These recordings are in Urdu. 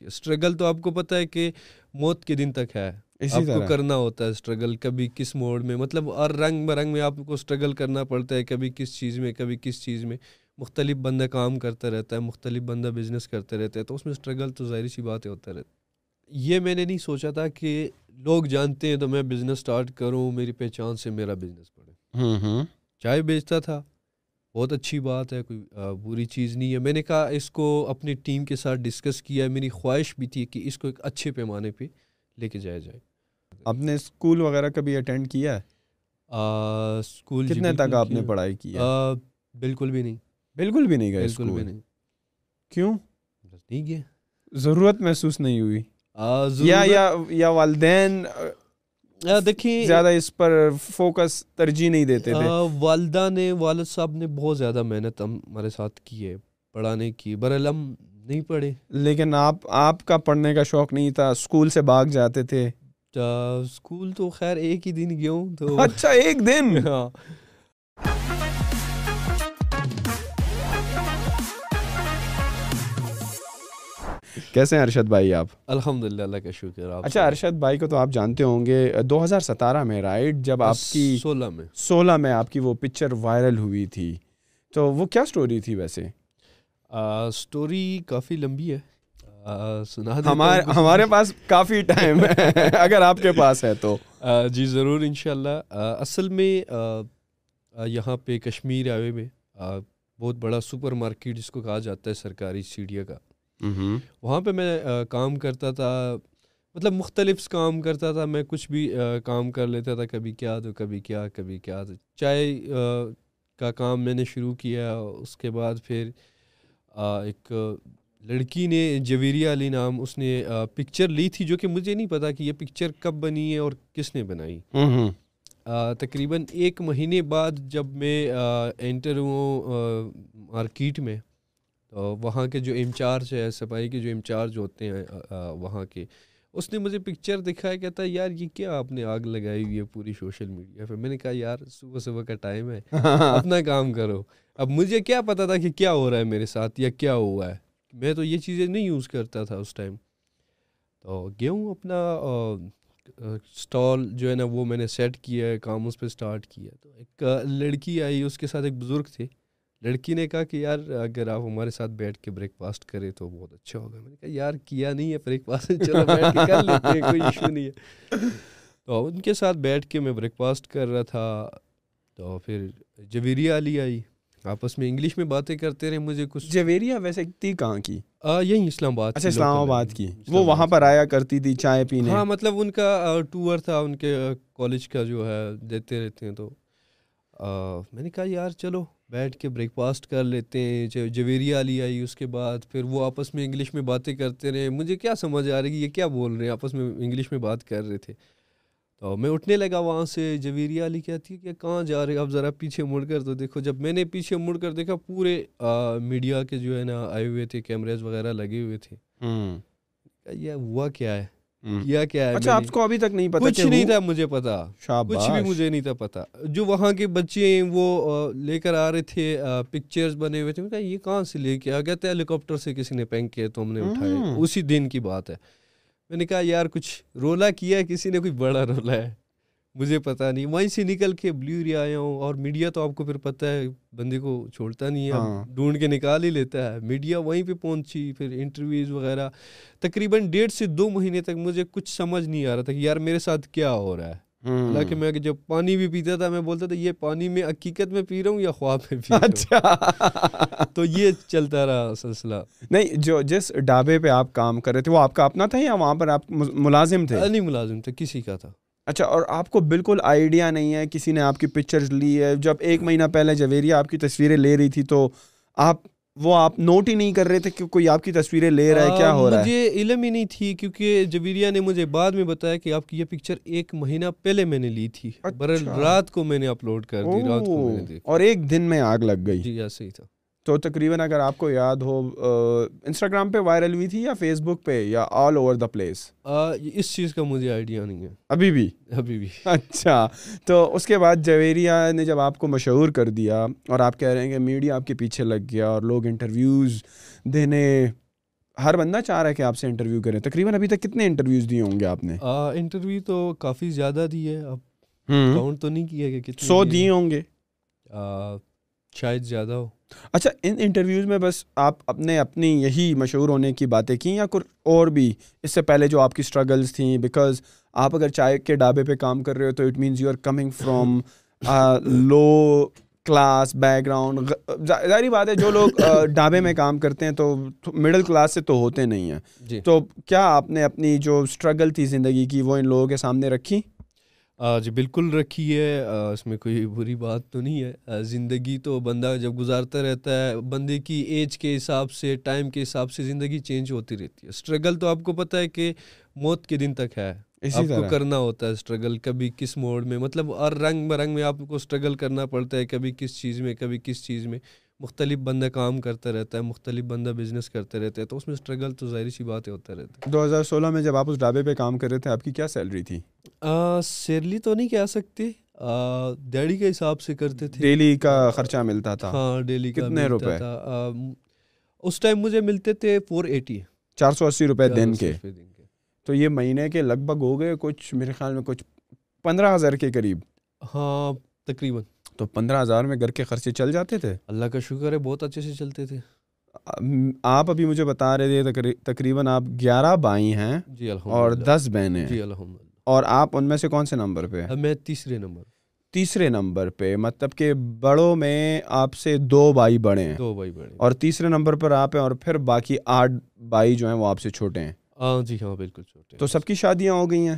اسٹرگل تو آپ کو پتہ ہے کہ موت کے دن تک ہے۔ آپ کو کرنا ہوتا ہے اسٹرگل کبھی کس موڈ میں؟ مطلب اور رنگ برنگ میں آپ کو اسٹرگل کرنا پڑتا ہے کبھی کس چیز میں کبھی کس چیز میں۔ مختلف بندہ کام کرتا رہتا ہے مختلف بندہ بزنس کرتے رہتے ہیں تو اس میں اسٹرگل تو ظاہری سی بات ہوتا رہتا یہ میں نے نہیں سوچا تھا کہ لوگ جانتے ہیں تو میں بزنس اسٹارٹ کروں میری پہچان سے میرا بزنس پڑے چائے بیچتا تھا۔ بہت اچھی بات ہے کوئی بری چیز نہیں ہے۔ میں نے کہا اس کو اپنی ٹیم کے ساتھ ڈسکس کیا میری خواہش بھی تھی کہ اس کو ایک اچھے پیمانے پہ لے کے جایا جائے۔ آپ نے اسکول وغیرہ کبھی اٹینڈ کیا ہے؟ اسکول جی کتنے تک آپ نے پڑھائی کی بالکل بھی نہیں۔ بالکل بھی نہیں گئے بالکل بھی نہیں۔ کیوں؟ نہیں گیا ضرورت محسوس نہیں ہوئی۔ یا والدین دیکھیے زیادہ اس پر فوکس ترجیح نہیں دیتے تھے۔ والدہ نے والد صاحب نے بہت زیادہ محنت ہمارے ساتھ کی ہے پڑھانے کی برعلم نہیں پڑھے۔ لیکن آپ آپ کا پڑھنے کا شوق نہیں تھا اسکول سے بھاگ جاتے تھے۔ اسکول تو خیر ایک ہی دن گیا ہوں تو۔ اچھا ایک دن؟ ہاں۔ کیسے ہیں ارشد بھائی آپ؟ الحمد للہ اللہ کا شکر آپ اچھا ارشد بھائی کو تو آپ جانتے ہوں گے دو ہزار ستارہ میں رائٹ جب آپ کی سولہ میں۔ سولہ میں آپ کی وہ پکچر وائرل ہوئی تھی۔ تو وہ کیا سٹوری تھی ویسے؟ سٹوری کافی لمبی ہے۔ ہمارے پاس کافی ٹائم ہے۔ اگر آپ کے پاس ہے تو۔ جی ضرور ان شاء اللہ اصل میں یہاں پہ کشمیر آوے میں بہت بڑا سپر مارکیٹ جس کو کہا جاتا ہے سرکاری سیڈیا کا وہاں پہ میں کام کرتا تھا مطلب مختلف کام کرتا تھا میں کچھ بھی کام کر لیتا تھا کبھی کیا تو کبھی کیا کبھی کیا تو چائے کا کام میں نے شروع کیا اس کے بعد پھر ایک لڑکی نے جویری علی نام اس نے پکچر لی تھی جو کہ مجھے نہیں پتا کہ یہ پکچر کب بنی ہے اور کس نے بنائی۔ تقریباً ایک مہینے بعد جب میں انٹر ہوں مارکیٹ میں تو وہاں کے جو انچارج ہے صفائی کے جو انچارج ہوتے ہیں وہاں کے اس نے مجھے پکچر دکھایا کہتا ہے یار یہ کیا آپ نے آگ لگائی ہوئی ہے پوری سوشل میڈیا پہ؟ میں نے کہا یار صبح صبح کا ٹائم ہے اپنا کام کرو۔ اب مجھے کیا پتا تھا کہ کیا ہو رہا ہے میرے ساتھ یا کیا ہوا ہے؟ میں تو یہ چیزیں نہیں یوز کرتا تھا اس ٹائم تو گیہوں اپنا اسٹال جو ہے نا وہ میں نے سیٹ کیا ہے کام اس پہ اسٹارٹ کیا تو ایک لڑکی آئی اس کے ساتھ ایک بزرگ تھے۔ لڑکی نے کہا کہ یار اگر آپ ہمارے ساتھ بیٹھ کے بریک فاسٹ کریں تو بہت اچھا ہوگا۔ میں نے کہا یار کیا نہیں ہے بریک فاسٹ چلو بیٹھ کے کر لیتے ہیں کوئی ایشو نہیں ہے۔ تو ان کے ساتھ بیٹھ کے میں بریک فاسٹ کر رہا تھا۔ تو پھر جویریا علی آئی۔ آپس میں انگلش میں باتیں کرتے رہے مجھے کچھ۔ جویریا ویسے تھی کہاں کی؟ یہی اسلام آباد اچھا اسلام آباد کی۔ وہ وہاں پر آیا کرتی تھی چائے پینے۔ ہاں مطلب ان کا ٹور تھا ان کے کالج کا جو ہے دیتے رہتے ہیں تو۔ میں نے کہا یار چلو۔ بیٹھ کے بریک فاسٹ کر لیتے ہیں جویری لی آئی اس کے بعد پھر وہ آپس میں انگلش میں باتیں کرتے رہے۔ مجھے کیا سمجھ آ رہی ہے یہ کیا بول رہے ہیں؟ آپس میں انگلش میں بات کر رہے تھے۔ تو میں اٹھنے لگا وہاں سے۔ جویری علی کہتی ہے کہ کہاں جا رہے اب ذرا پیچھے مڑ کر تو دیکھو۔ جب میں نے پیچھے مڑ کر دیکھا پورے میڈیا کے جو ہے نا آئے ہوئے تھے کیمریز وغیرہ لگے ہوئے تھے۔ یہ ہوا کیا ہے؟ یا کیا ہے اچھا آپ کو ابھی تک نہیں پتا کچھ نہیں تھا مجھے پتا۔ کچھ بھی مجھے نہیں تھا پتا۔ جو وہاں کے بچے ہیں وہ لے کر آ رہے تھے پکچرز بنے ہوئے تھے۔ میں کہا یہ کہاں سے لے کے آ گیا؟ تھا ہیلی کاپٹر سے کسی نے پینک کیا تو ہم نے اٹھائے۔ اسی دن کی بات ہے۔ میں نے کہا یار کچھ رولا کیا ہے؟ کسی نے کوئی بڑا رولا ہے؟ مجھے پتا نہیں۔ وہیں سے نکل کے بلیو ایریا آیا ہوں اور میڈیا تو آپ کو پھر پتہ ہے بندے کو چھوڑتا نہیں ہے۔ ہاں۔ ڈھونڈ کے نکال ہی لیتا ہے۔ میڈیا وہیں پہ پہنچی پھر انٹرویوز وغیرہ۔ تقریباً ڈیڑھ سے دو مہینے تک مجھے کچھ سمجھ نہیں آ رہا تھا کہ یار میرے ساتھ کیا ہو رہا ہے۔ حالانکہ میں جب پانی بھی پیتا تھا میں بولتا تھا یہ پانی میں حقیقت میں پی رہا ہوں یا خواب میں پی رہا ہوں؟ تو یہ چلتا رہا سلسلہ۔ نہیں جو جس ڈھابے پہ آپ کام کر رہے تھے وہ آپ کا اپنا تھا یا وہاں پر آپ ملازم تھے؟ نہیں ملازم تھے کسی کا تھا۔ اچھا اور آپ کو بالکل آئیڈیا نہیں ہے کسی نے آپ کی پکچر لی ہے جب ایک مہینہ پہلے جویریا آپ کی تصویریں لے رہی تھی تو آپ وہ آپ نوٹ ہی نہیں کر رہے تھے کہ کوئی آپ کی تصویریں لے رہا ہے کیا ہو رہا ہے؟ مجھے علم ہی نہیں تھی کیونکہ جویریا نے مجھے بعد میں بتایا کہ آپ کی یہ پکچر ایک مہینہ پہلے میں نے لی تھی۔ اچھا۔ رات کو میں نے اپلوڈ کر دی رات کو میں نے اور ایک دن میں آگ لگ گئی۔ جی ایسے ہی تھا۔ تو تقریباً اگر آپ کو یاد ہو انسٹاگرام پہ وائرل ہوئی تھی یا فیس بک پہ یا آل اوور دا پلیس اس چیز کا مجھے آئیڈیا نہیں ہے۔ ابھی بھی؟ ابھی بھی۔ اچھا تو اس کے بعد جویریا نے جب آپ کو مشہور کر دیا اور آپ کہہ رہے ہیں کہ میڈیا آپ کے پیچھے لگ گیا اور لوگ انٹرویوز دینے ہر بندہ چاہ رہا ہے کہ آپ سے انٹرویو کریں۔ تقریباً ابھی تک کتنے انٹرویوز دیے ہوں گے آپ نے؟ انٹرویو تو کافی زیادہ دی ہے اب کاؤنٹ تو نہیں کیا کہ سو دیے۔ ہوں گے۔ شاید زیادہ ہو۔ اچھا ان انٹرویوز میں بس آپ اپنے اپنی یہی مشہور ہونے کی باتیں کی یا کچھ اور بھی؟ اس سے پہلے جو آپ کی اسٹرگلس تھیں بیکاز آپ اگر چائے کے ڈھابے پہ کام کر رہے ہو تو it means you are coming from low class back ground ظاہری بات ہے جو لوگ ڈھابے میں کام کرتے ہیں تو مڈل کلاس سے تو ہوتے نہیں ہیں۔ جی۔ تو کیا آپ نے اپنی جو اسٹرگل تھی زندگی کی وہ ان لوگوں کے سامنے رکھی؟ جی بالکل رکھی ہے۔ اس میں کوئی بری بات تو نہیں ہے۔ زندگی تو بندہ جب گزارتا رہتا ہے بندے کی ایج کے حساب سے ٹائم کے حساب سے زندگی چینج ہوتی رہتی ہے۔ اسٹرگل تو آپ کو پتہ ہے کہ موت کے دن تک ہے۔ آپ کو کرنا ہوتا ہے اسٹرگل کبھی کس موڈ میں؟ مطلب اور رنگ برنگ میں آپ کو اسٹرگل کرنا پڑتا ہے کبھی کس چیز میں کبھی کس چیز میں۔ مختلف بندہ کام کرتا رہتا ہے مختلف بندہ بزنس کرتے رہتے ہیں تو اس میں اسٹرگل تو ظاہری سی بات ہوتا رہتا ہے دو ہزار سولہ میں جب آپ اس ڈھابے پہ کام کر رہے تھے آپ کی کیا سیلری تھی؟ سیلری تو نہیں کہہ سکتے۔ ڈیلی کے حساب سے کرتے تھے۔ ڈیلی کا خرچہ ملتا تھا۔ ہاں ڈیلی کا کتنے روپے؟ اس ٹائم مجھے ملتے تھے فور ایٹی چار سو اسی روپے دن کے۔ تو یہ مہینے کے لگ بھگ ہو گئے کچھ میرے خیال میں کچھ پندرہ ہزار کے قریب۔ ہاں تقریباً۔ تو پندرہ ہزار میں گھر کے خرچے چل جاتے تھے؟ اللہ کا شکر ہے بہت اچھے سے چلتے تھے۔ آپ ابھی مجھے بتا رہے تھے تقریباً آپ گیارہ بائی ہیں جی اور دس بہنیں جی الحمد اور آپ ان میں سے کون سے نمبر پہ میں تیسرے نمبر۔ تیسرے نمبر پہ مطلب کہ بڑوں میں آپ سے دو بھائی بڑے ہیں۔ دو بھائی بڑے اور تیسرے نمبر پر آپ ہیں اور پھر باقی آٹھ بھائی جو ہیں وہ آپ سے چھوٹے ہیں۔ ہاں جی ہاں بالکل چھوٹے تو سب کی شادیاں ہو گئی ہیں؟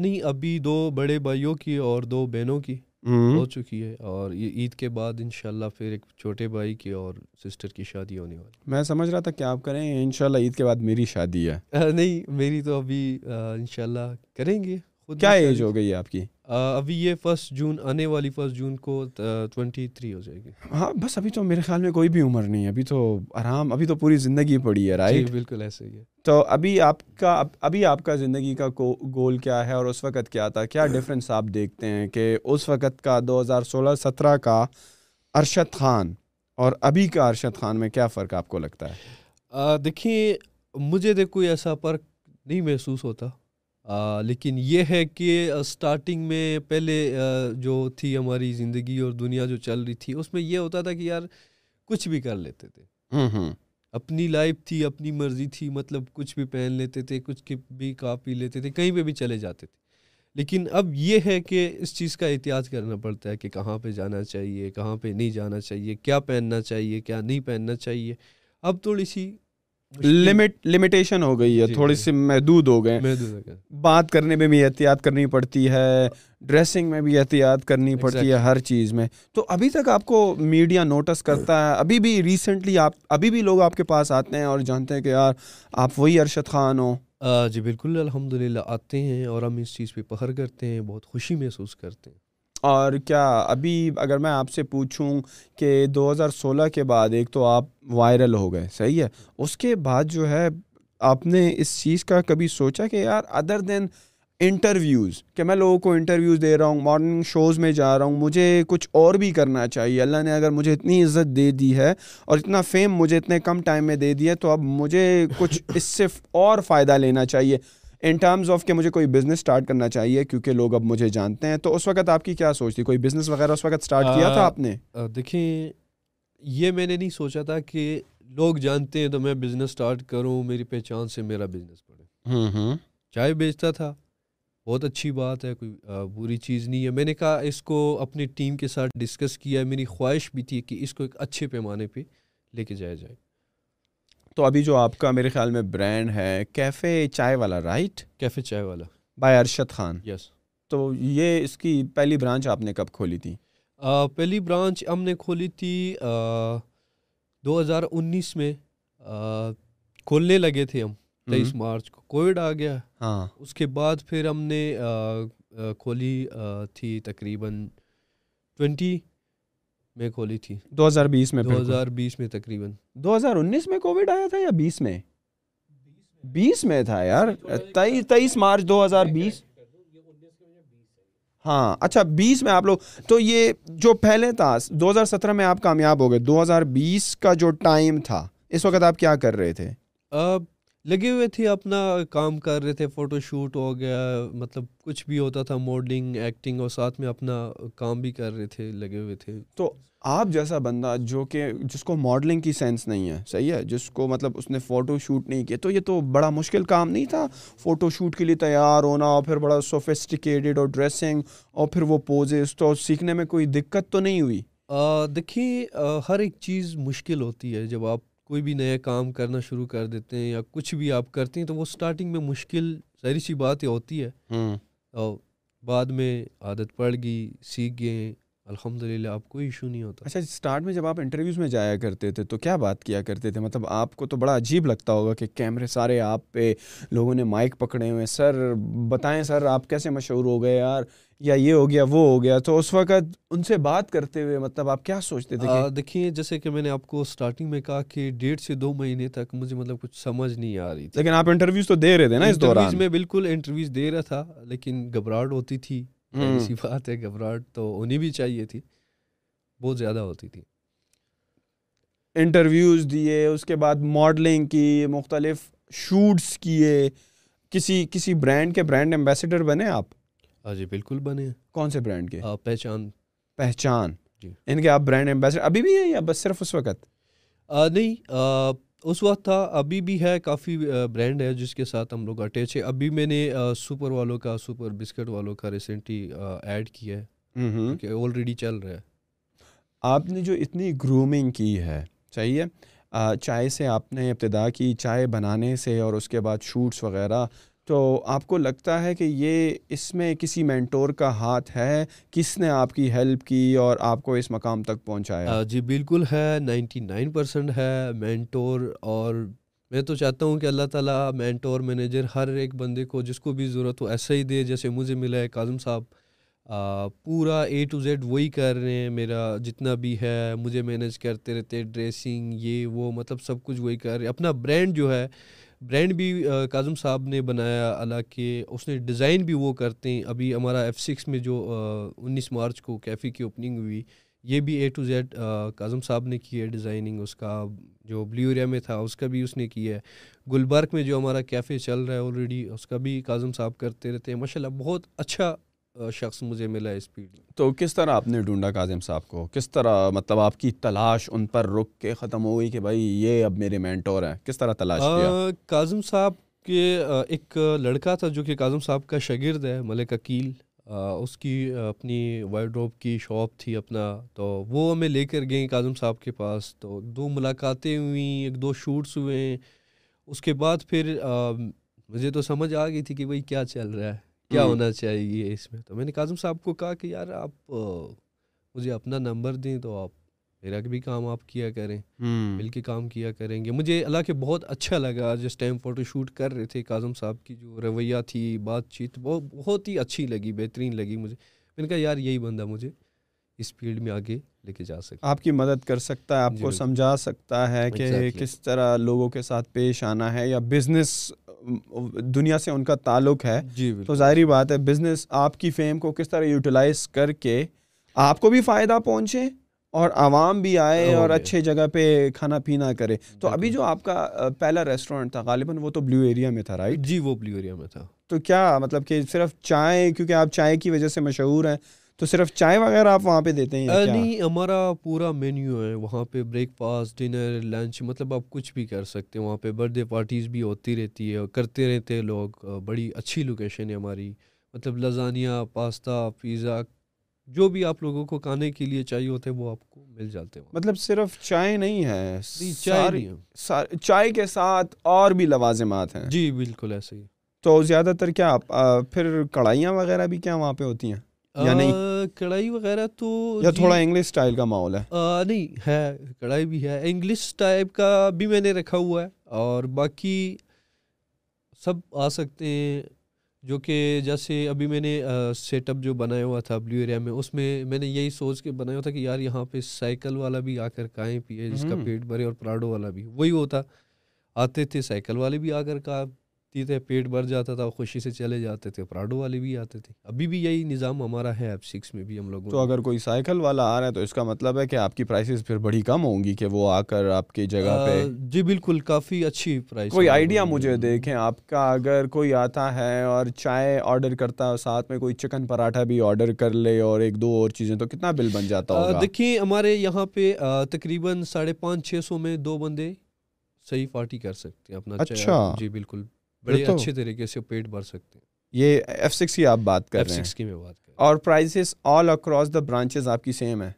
نہیں ابھی دو بڑے بھائیوں کی اور دو بہنوں کی۔ ہو چکی ہے اور یہ عید کے بعد انشاءاللہ پھر ایک چھوٹے بھائی کی اور سسٹر کی شادی ہونے والی میں سمجھ رہا تھا کہ آپ کریں انشاءاللہ عید کے بعد میری شادی ہے۔ نہیں میری تو ابھی انشاءاللہ کریں گے۔ کیا ایج ہو گئی ہے آپ کی؟ ابھی یہ فرسٹ جون آنے والی فرسٹ جون کو ٹوینٹی تھری ہو جائے گی۔ ہاں بس ابھی تو میرے خیال میں کوئی بھی عمر نہیں ہے۔ ابھی تو آرام ابھی تو پوری زندگی پڑی ہے رائٹ جی، بالکل ایسے ہی ہے۔ تو ابھی آپ کا ابھی آپ کا زندگی کا گول کیا ہے اور اس وقت کیا تھا؟ کیا ڈفرینس آپ دیکھتے ہیں کہ اس وقت کا دو ہزار سولہ سترہ کا ارشد خان اور ابھی کا ارشد خان میں کیا فرق آپ کو لگتا ہے؟ دیکھیے مجھے دیکھ کوئی ایسا فرق نہیں محسوس ہوتا۔ لیکن یہ ہے کہ اسٹارٹنگ میں پہلے جو تھی ہماری زندگی اور دنیا جو چل رہی تھی اس میں یہ ہوتا تھا کہ یار کچھ بھی کر لیتے تھے۔ اپنی لائف تھی اپنی مرضی تھی مطلب کچھ بھی پہن لیتے تھے کچھ بھی کھا پی لیتے تھے کہیں پہ بھی چلے جاتے تھے۔ لیکن اب یہ ہے کہ اس چیز کا احتیاط کرنا پڑتا ہے کہ کہاں پہ جانا چاہیے کہاں پہ نہیں جانا چاہیے کیا پہننا چاہیے کیا نہیں پہننا چاہیے۔ اب تھوڑی سی لمٹ لمیٹیشن ہو گئی ہے جی، تھوڑی جی۔ سی محدود ہو گئے۔ بات کرنے میں بھی احتیاط کرنی پڑتی ہے ڈریسنگ میں بھی احتیاط کرنی پڑتی ہے ہر چیز میں۔ تو ابھی تک آپ کو میڈیا نوٹس کرتا ہے ابھی بھی ریسنٹلی آپ ابھی بھی لوگ آپ کے پاس آتے ہیں اور جانتے ہیں کہ یار آپ وہی ارشد خان ہو۔ جی بالکل الحمد للہ آتے ہیں اور ہم اس چیز پہ پہر کرتے ہیں بہت خوشی محسوس کرتے ہیں۔ اور کیا ابھی اگر میں آپ سے پوچھوں کہ دو ہزار سولہ کے بعد ایک تو آپ وائرل ہو گئے، صحیح ہے، اس کے بعد جو ہے آپ نے اس چیز کا کبھی سوچا کہ یار ادر دین انٹرویوز، کہ میں لوگوں کو انٹرویوز دے رہا ہوں، مارننگ شوز میں جا رہا ہوں، مجھے کچھ اور بھی کرنا چاہیے، اللہ نے اگر مجھے اتنی عزت دے دی ہے اور اتنا فیم مجھے اتنے کم ٹائم میں دے دیا تو اب مجھے کچھ اس سے اور فائدہ لینا چاہیے۔ ان ٹرمز آف کہ مجھے کوئی بزنس اسٹارٹ کرنا چاہیے کیونکہ لوگ اب مجھے جانتے ہیں تو اس وقت آپ کی کیا سوچ تھی؟ کوئی بزنس وغیرہ اس وقت اسٹارٹ کیا تھا آپ نے؟ دیکھیں یہ میں نے نہیں سوچا تھا کہ لوگ جانتے ہیں تو میں بزنس اسٹارٹ کروں میری پہچان سے میرا بزنس پڑے چائے بیچتا تھا بہت اچھی بات ہے کوئی بری چیز نہیں ہے۔ میں نے کہا اس کو اپنی ٹیم کے ساتھ ڈسکس کیا میری خواہش بھی تھی کہ اس کو ایک اچھے پیمانے پہ لے کے جایا جائے۔ تو ابھی جو آپ کا میرے خیال میں برانڈ ہے کیفے چائے والا رائٹ کیفے چائے والا۔ بائی ارشد خان۔ یس تو یہ اس کی پہلی برانچ آپ نے کب کھولی تھی؟ پہلی برانچ ہم نے کھولی تھی دو ہزار انیس میں۔ کھولنے لگے تھے ہم تیئیس مارچ کو۔ کووڈ آ گیا۔ ہاں۔ اس کے بعد پھر ہم نے کھولی تھی تقریباً ٹوینٹی میں کھولی تھی۔ دو ہزار بیس میں دو ہزار بیس میں تقریباً۔ دو ہزار انیس میں کووڈ آیا تھا یا بیس میں؟ بیس میں تھا یار۔ تیئیس مارچ دو ہزار بیس۔ ہاں اچھا بیس میں آپ لوگ۔ تو یہ جو پہلے تھا دو ہزار سترہ میں آپ کامیاب ہو گئے۔ دو ہزار بیس کا جو ٹائم تھا اس وقت آپ کیا کر رہے تھے؟ لگے ہوئے تھے اپنا کام کر رہے تھے فوٹو شوٹ ہو گیا مطلب کچھ بھی ہوتا تھا ماڈلنگ ایکٹنگ اور ساتھ میں اپنا کام بھی کر رہے تھے لگے ہوئے تھے۔ تو آپ جیسا بندہ جو کہ جس کو ماڈلنگ کی سینس نہیں ہے صحیح ہے جس کو مطلب اس نے فوٹو شوٹ نہیں کیا تو یہ تو بڑا مشکل کام نہیں تھا۔ فوٹو شوٹ کے لیے تیار ہونا اور پھر بڑا سوفسٹیکیٹڈ اور ڈریسنگ اور پھر وہ پوزز تو سیکھنے میں کوئی دقت تو نہیں ہوئی؟ دیکھیے ہر ایک چیز مشکل ہوتی ہے جب آپ کوئی بھی نیا کام کرنا شروع کر دیتے ہیں یا کچھ بھی آپ کرتے ہیں تو وہ اسٹارٹنگ میں مشکل ظاہری سی بات ہوتی ہے۔ اور بعد میں عادت پڑ گئی سیکھ گئے الحمد للہ آپ کوئی ایشو نہیں ہوتا۔ اچھا اسٹارٹ میں جب آپ انٹرویوز میں جایا کرتے تھے تو کیا بات کیا کرتے تھے؟ مطلب آپ کو تو بڑا عجیب لگتا ہوگا کہ کیمرے سارے آپ پہ لوگوں نے مائک پکڑے ہوئے سر بتائیں سر آپ کیسے مشہور ہو گئے؟ یار یا یہ ہو گیا وہ ہو گیا۔ تو اس وقت ان سے بات کرتے ہوئے مطلب آپ کیا سوچتے تھے دیکھیے جیسے کہ میں نے آپ کو اسٹارٹنگ میں کہا کہ ڈیڑھ سے دو مہینے تک مجھے مطلب کچھ سمجھ نہیں آ رہی تھی۔ لیکن آپ انٹرویوز تو دے رہے تھے نا اس دوران۔ میں بالکل انٹرویوز دے رہا تھا لیکن گھبراہٹ ہوتی تھی۔ ایسی بات ہے گھبراہٹ تو ہونی بھی چاہیے تھی۔ بہت زیادہ ہوتی تھی۔ انٹرویوز دیے اس کے بعد ماڈلنگ کی مختلف شوٹس کیے۔ کسی کسی برانڈ کے برانڈ ایمبیسڈر بنے آپ؟ ہاں جی بالکل بنے کون سے برانڈ کے؟ پہچان۔ پہچان۔ جی۔ ان کے آپ برانڈ ایمبیسڈر ابھی بھی ہیں یا بس صرف اس وقت؟ نہیں اس وقت تھا ابھی بھی ہے کافی برانڈ ہے جس کے ساتھ ہم لوگ اٹیچ ہے ابھی میں نے سپر والوں کا سپر بسکٹ والوں کا ریسنٹلی ایڈ کیا ہے۔ آلریڈی چل رہا ہے۔ آپ نے جو اتنی گرومنگ کی ہے چاہیے چائے سے آپ نے ابتدا کی چائے بنانے سے اور اس کے بعد شوٹس وغیرہ تو آپ کو لگتا ہے کہ یہ اس میں کسی مینٹور کا ہاتھ ہے؟ کس نے آپ کی ہیلپ کی اور آپ کو اس مقام تک پہنچایا؟ جی بالکل ہے نائنٹی نائن پرسینٹ ہے مینٹور اور میں تو چاہتا ہوں کہ اللہ تعالیٰ مینٹور مینیجر ہر ایک بندے کو جس کو بھی ضرورت ہو ایسا ہی دے، جیسے مجھے ملا ہے کاظم صاحب پورا اے ٹو زیڈ وہی کر رہے ہیں، میرا جتنا بھی ہے، مجھے مینیج کرتے رہتے ڈریسنگ یہ وہ مطلب سب کچھ وہی کر رہے اپنا برانڈ جو ہے برانڈ بھی کاظم صاحب نے بنایا اللہ اس نے ڈیزائن بھی وہ کرتے ہیں۔ ابھی ہمارا ایف سکس میں جو انیس مارچ کو کیفے کی اوپننگ ہوئی، یہ بھی اے ٹو زیڈ کاظم صاحب نے کی ہے ڈیزائننگ اس کا جو بلیوریا میں تھا، اس کا بھی اس نے کیا ہے۔ گلبرگ میں جو ہمارا کیفے چل رہا ہے آلریڈی اس کا بھی کاظم صاحب کرتے رہتے ہیں۔ ماشاء اللہ بہت اچھا شخص مجھے ملا اس پیڑھی۔ تو کس طرح آپ نے ڈھونڈا کاظم صاحب کو؟ کس طرح مطلب آپ کی تلاش ان پر رک کے ختم ہو گئی کہ بھائی یہ اب میرے مینٹور ہیں؟ کس طرح تلاش کیا؟ کاظم صاحب کے ایک لڑکا تھا جو کہ کاظم صاحب کا شاگرد ہے ملک عقیل اس کی اپنی وائڈروپ کی شاپ تھی اپنا تو وہ ہمیں لے کر گئیں کاظم صاحب کے پاس۔ تو دو ملاقاتیں ہوئیں ایک دو شوٹس ہوئے۔ اس کے بعد پھر مجھے تو سمجھ آ گئی تھی کہ بھائی کیا چل رہا ہے۔ کیا ہونا چاہیے اس میں؟ تو میں نے کاظم صاحب کو کہا کہ یار آپ مجھے اپنا نمبر دیں تو آپ میرا بھی کام آپ کیا کریں مل کے کام کیا کریں گے۔ مجھے اللہ کے بہت اچھا لگا جس ٹائم فوٹو شوٹ کر رہے تھے کاظم صاحب کی جو رویہ تھی بات چیت وہ بہت ہی اچھی لگی بہترین لگی مجھے۔ میں نے کہا یار یہی بندہ مجھے اس فیلڈ میں آگے لے کے جا سکتا آپ کی مدد کر سکتا ہے آپ جی کو سمجھا سکتا ہے کہ کس طرح لوگوں کے ساتھ پیش آنا ہے یا بزنس دنیا سے ان کا تعلق ہے جی تو ظاہری بات ہے بزنس آپ کی فیم کو کس طرح یوٹیلائز کر کے آپ کو بھی فائدہ پہنچے اور عوام بھی آئے اور اچھے جگہ پہ کھانا پینا کرے۔ تو ابھی جو آپ کا پہلا ریسٹورینٹ تھا غالباً وہ تو بلیو ایریا میں تھا رائٹ جی وہ بلیو ایریا میں تھا۔ تو کیا مطلب کہ صرف چائے کیونکہ آپ چائے کی وجہ سے مشہور ہیں تو صرف چائے وغیرہ آپ وہاں پہ دیتے ہیں نہیں ہمارا پورا مینیو ہے وہاں پہ بریک فاسٹ ڈنر لنچ مطلب آپ کچھ بھی کر سکتے ہیں۔ وہاں پہ برتھ ڈے پارٹیز بھی ہوتی رہتی ہے کرتے رہتے ہیں لوگ۔ بڑی اچھی لوکیشن ہے ہماری۔ مطلب لذانیہ پاستا پیزا جو بھی آپ لوگوں کو کھانے کے لیے چاہیے ہوتے ہیں وہ آپ کو مل جاتے ہیں مطلب صرف چائے نہیں ہے چائے چائے کے ساتھ اور بھی لوازمات ہیں۔ جی بالکل ایسے ہی۔ تو زیادہ تر کیا پھر کڑھائیاں وغیرہ بھی کیا وہاں پہ ہوتی ہیں؟ یا نہیں؟ کڑھائی وغیرہ تو یا تھوڑا انگلش اسٹائل کا ماحول ہے۔ نہیں ہے کڑھائی بھی ہے۔ انگلش ٹائپ کا بھی میں نے رکھا ہوا ہے اور باقی سب آ سکتے ہیں۔ جو کہ جیسے ابھی میں نے سیٹ اپ جو بنایا ہوا تھا بلیو ایریا میں اس میں میں نے یہی سوچ کے بنایا ہوا تھا کہ یار یہاں پہ سائیکل والا بھی آ کر کھائیں پیے جس کا پیٹ بھرے اور پراڈو والا بھی۔ وہی ہوتا۔ آتے تھے سائیکل والے بھی آ کر تھے پیٹ بھر جاتا تھا خوشی سے چلے جاتے تھے پراڈو والے بھی آتے تھے۔ ابھی بھی یہی نظام ہمارا ہے ایپ سکس میں بھی ہم لوگ تو اگر کوئی سائیکل والا آ رہا ہے تو اس کا مطلب ہے کہ آپ کی پرائسز پھر بڑی کم ہوں گی کہ وہ آ کر آپ کی جگہ پہ جی بالکل کافی اچھی پرائس کوئی آئیڈیا مجھے دیکھیں آپ کا اگر کوئی آتا ہے اور چائے آرڈر کرتا ہے ساتھ میں کوئی چکن پراٹھا بھی آرڈر کر لے اور ایک دو اور چیزیں تو کتنا بل بن جاتا ہوگا؟ دیکھیں ہمارے یہاں پہ تقریباً ساڑھے پانچ چھ سو میں دو بندے صحیح پارٹی کر سکتے ہیں اپنا اچھا۔ جی بالکل۔ بڑے اچھے طریقے سے پیٹ بھر سکتے ہیں۔ یہ ایف سکس کی آپ بات کر رہے ہیں۔ کی میں بات کر اور prices all across the branches آپ کی سیم ہے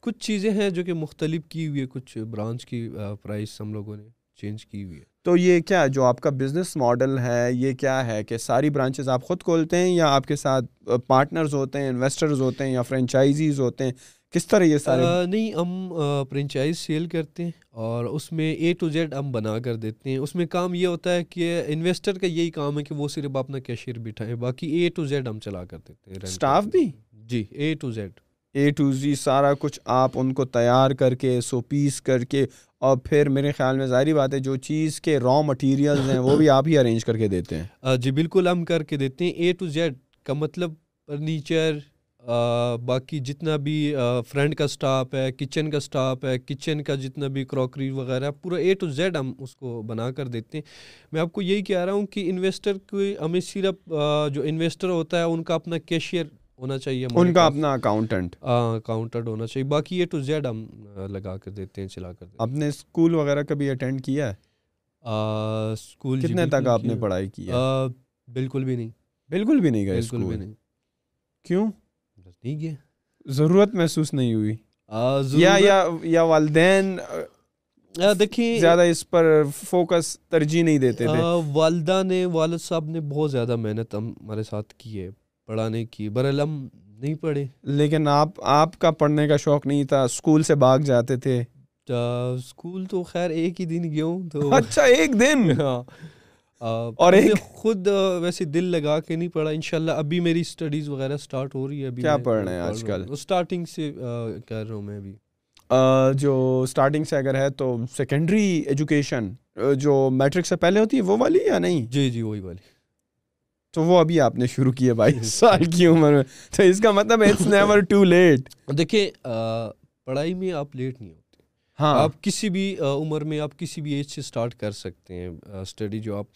کچھ چیزیں ہیں جو کہ مختلف کی ہوئی ہے کچھ برانچ کی پرائس ہم لوگوں نے چینج کی ہوئی ہے تو یہ کیا جو آپ کا بزنس ماڈل ہے یہ کیا ہے کہ ساری برانچز آپ خود کھولتے ہیں یا آپ کے ساتھ پارٹنرز ہوتے ہیں انویسٹرز ہوتے ہیں یا فرینچائزیز ہوتے ہیں؟ کس طرح یہ سارے نہیں ہم فرینچائز سیل کرتے ہیں اور اس میں اے ٹو زیڈ ہم بنا کر دیتے ہیں۔ اس میں کام یہ ہوتا ہے کہ انویسٹر کا یہی کام ہے کہ وہ صرف اپنا کیشیئر بٹھائیں باقی اے ٹو زیڈ ہم چلا کر دیتے ہیں۔ اسٹاف بھی؟ جی A to Z A to Z سارا کچھ آپ ان کو تیار کر کے سو پیس کر کے اور پھر میرے خیال میں ظاہری بات ہے جو چیز کے را مٹیریلز ہیں وہ بھی آپ ہی ارینج کر کے دیتے ہیں۔ جی بالکل ہم کر کے دیتے ہیں۔ اے ٹو زیڈ کا مطلب فرنیچر باقی جتنا بھی فرنٹ کا اسٹاف ہے کچن کا اسٹاف ہے کچن کا جتنا بھی کراکری وغیرہ پورا اے ٹو زیڈ ہم اس کو بنا کر دیتے ہیں۔ میں آپ کو یہی کہہ رہا ہوں کہ انویسٹر کو ہمیں صرف جو انویسٹر ہوتا ہے ان کا اپنا کیشیئر ہونا چاہیے ان کا اپنا اکاؤنٹنٹ اکاؤنٹنٹ ہونا چاہیے۔ باقی اے ٹو زیڈ ہم لگا کر دیتے ہیں چلا کر آپ نے اسکول وغیرہ کبھی اٹینڈ کیا ہے؟ اسکول کتنے جی تک آپ نے پڑھائی کی بالکل بھی نہیں۔ بالکل بھی نہیں گئے بالکل بھی نہیں۔ کیوں؟ نہیں گیا ضرورت محسوس نہیں ہوئی۔ یا یا والدین دیکھیں۔ زیادہ اس پر فوکس ترجیح نہیں دیتے تھے۔ والدہ نے والد صاحب نے بہت زیادہ محنت ہمارے ساتھ کی ہے پڑھانے کی۔ برعلم نہیں پڑھے۔ لیکن آپ آپ کا پڑھنے کا شوق نہیں تھا اسکول سے بھاگ جاتے تھے۔ اسکول تو خیر ایک ہی دن گیا ہوں تو۔ اچھا ایک دن؟ ہاں۔ اور ایک خود ویسے دل لگا کے نہیں پڑھا انشاءاللہ ابھی میری اسٹڈیز وغیرہ سٹارٹ ہو رہی ہے ابھی کیا پڑھ رہے ہیں آج کل؟ اسٹارٹنگ سے کر رہا ہوں میں ابھی۔ جو اسٹارٹنگ سے اگر ہے تو سیکنڈری ایجوکیشن جو میٹرک سے پہلے ہوتی ہے وہ والی یا نہیں؟ جی جی وہی والی۔ تو وہ ابھی آپ نے شروع کی ہے بائیس سال کی عمر میں۔ تو اس کا مطلب اٹس نیور ٹو لیٹ دیکھیں پڑھائی میں آپ لیٹ نہیں ہوتے۔ ہاں۔ آپ کسی بھی عمر میں آپ کسی بھی ایج سے اسٹارٹ کر سکتے ہیں اسٹڈی جو آپ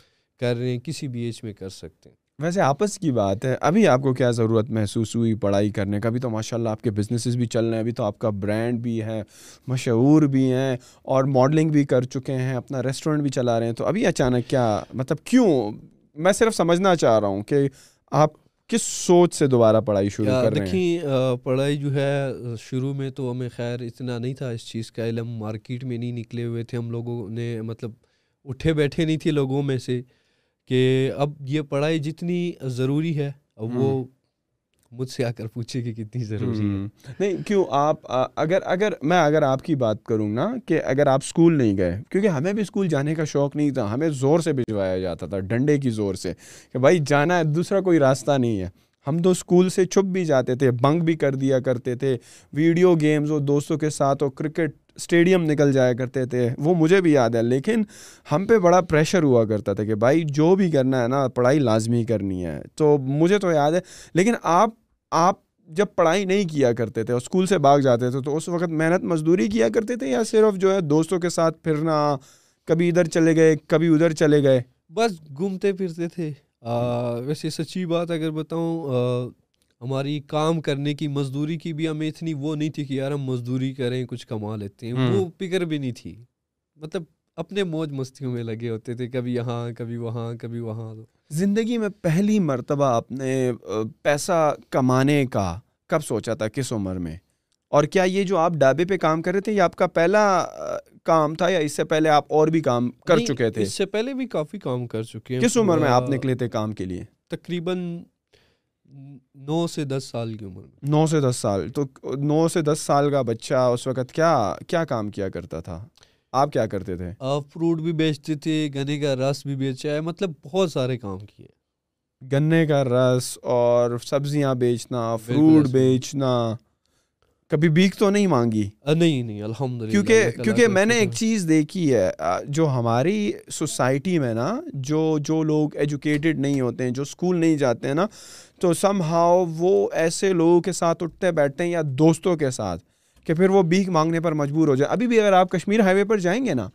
کر رہے ہیں کسی بھی ایج میں کر سکتے ہیں۔ ویسے آپس کی بات ہے ابھی آپ کو کیا ضرورت محسوس ہوئی پڑھائی کرنے کا؟ ابھی تو ماشاء اللہ آپ کے بزنسز بھی چل رہے ہیں ابھی تو آپ کا برانڈ بھی ہے مشہور بھی ہیں اور ماڈلنگ بھی کر چکے ہیں اپنا ریسٹورینٹ بھی چلا رہے ہیں۔ تو ابھی اچانک کیا مطلب کیوں؟ میں صرف سمجھنا چاہ رہا ہوں کہ آپ کس سوچ سے دوبارہ پڑھائی شروع کر رہے ہیں؟ پڑھائی جو ہے شروع میں تو ہمیں خیر اتنا نہیں تھا اس چیز کا علم مارکیٹ میں نہیں نکلے ہوئے تھے ہم لوگوں نے مطلب اٹھے بیٹھے نہیں تھے لوگوں میں سے۔ کہ اب یہ پڑھائی جتنی ضروری ہے اب وہ مجھ سے آ کر پوچھے کہ کتنی ضروری ہے۔ نہیں کیوں آپ اگر اگر میں اگر آپ کی بات کروں نا کہ اگر آپ اسکول نہیں گئے کیونکہ ہمیں بھی اسکول جانے کا شوق نہیں تھا ہمیں زور سے بھجوایا جاتا تھا ڈنڈے کی زور سے کہ بھائی جانا ہے دوسرا کوئی راستہ نہیں ہے۔ ہم تو اسکول سے چھپ بھی جاتے تھے بنک بھی کر دیا کرتے تھے ویڈیو گیمز اور دوستوں کے ساتھ اور کرکٹ اسٹیڈیم نکل جایا کرتے تھے، وہ مجھے بھی یاد ہے، لیکن ہم پہ بڑا پریشر ہوا کرتا تھا کہ بھائی جو بھی کرنا ہے نا، پڑھائی لازمی کرنی ہے۔ تو مجھے تو یاد ہے، لیکن آپ آپ جب پڑھائی نہیں کیا کرتے تھے اور اسکول سے بھاگ جاتے تھے، تو اس وقت محنت مزدوری کیا کرتے تھے یا صرف جو ہے دوستوں کے ساتھ پھرنا، کبھی ادھر چلے گئے، کبھی ادھر چلے گئے؟ بس گھومتے پھرتے تھے۔ ویسے سچی بات اگر بتاؤں ہماری کام کرنے کی مزدوری کی بھی ہمیں اتنی وہ نہیں تھی کہ یار ہم مزدوری کریں کچھ کما لیتے ہیں۔ وہ فکر بھی نہیں تھی۔ مطلب اپنے موج مستیوں میں لگے ہوتے تھے کبھی یہاں کبھی وہاں کبھی وہاں۔ زندگی میں پہلی مرتبہ آپ نے پیسہ کمانے کا کب سوچا تھا؟ کس عمر میں؟ اور کیا یہ جو آپ ڈابے پہ کام کر رہے تھے یہ آپ کا پہلا کام تھا یا اس سے پہلے آپ اور بھی کام کر چکے تھے؟ اس سے پہلے بھی کافی کام کر چکے ہیں۔ کس عمر میں آپ نکلے تھے کام کے لیے؟ تقریباً نو سے دس سال کی عمر میں۔ نو سے دس سال۔ تو نو سے دس سال کا بچہ اس وقت کیا کیا کام کیا کرتا تھا؟ آپ کیا کرتے تھے؟ فروٹ بھی بیچتے تھے گنے کا رس بھی بیچا ہے مطلب بہت سارے کام کیے۔ گنے کا رس اور سبزیاں بیچنا فروٹ بیچنا۔ کبھی بیک تو نہیں مانگی؟ نہیں نہیں الحمد للہ کیونکہ کیونکہ میں نے ایک چیز دیکھی ہے جو ہماری سوسائٹی میں نا جو جو لوگ ایجوکیٹڈ نہیں ہوتے ہیں جو اسکول نہیں جاتے ہیں نا تو سم ہاؤ وہ ایسے لوگوں کے ساتھ اٹھتے بیٹھتے ہیں یا دوستوں کے ساتھ کہ پھر وہ بیک مانگنے پر مجبور ہو جائے۔ ابھی بھی اگر آپ کشمیر ہائی وے پر جائیں گے نا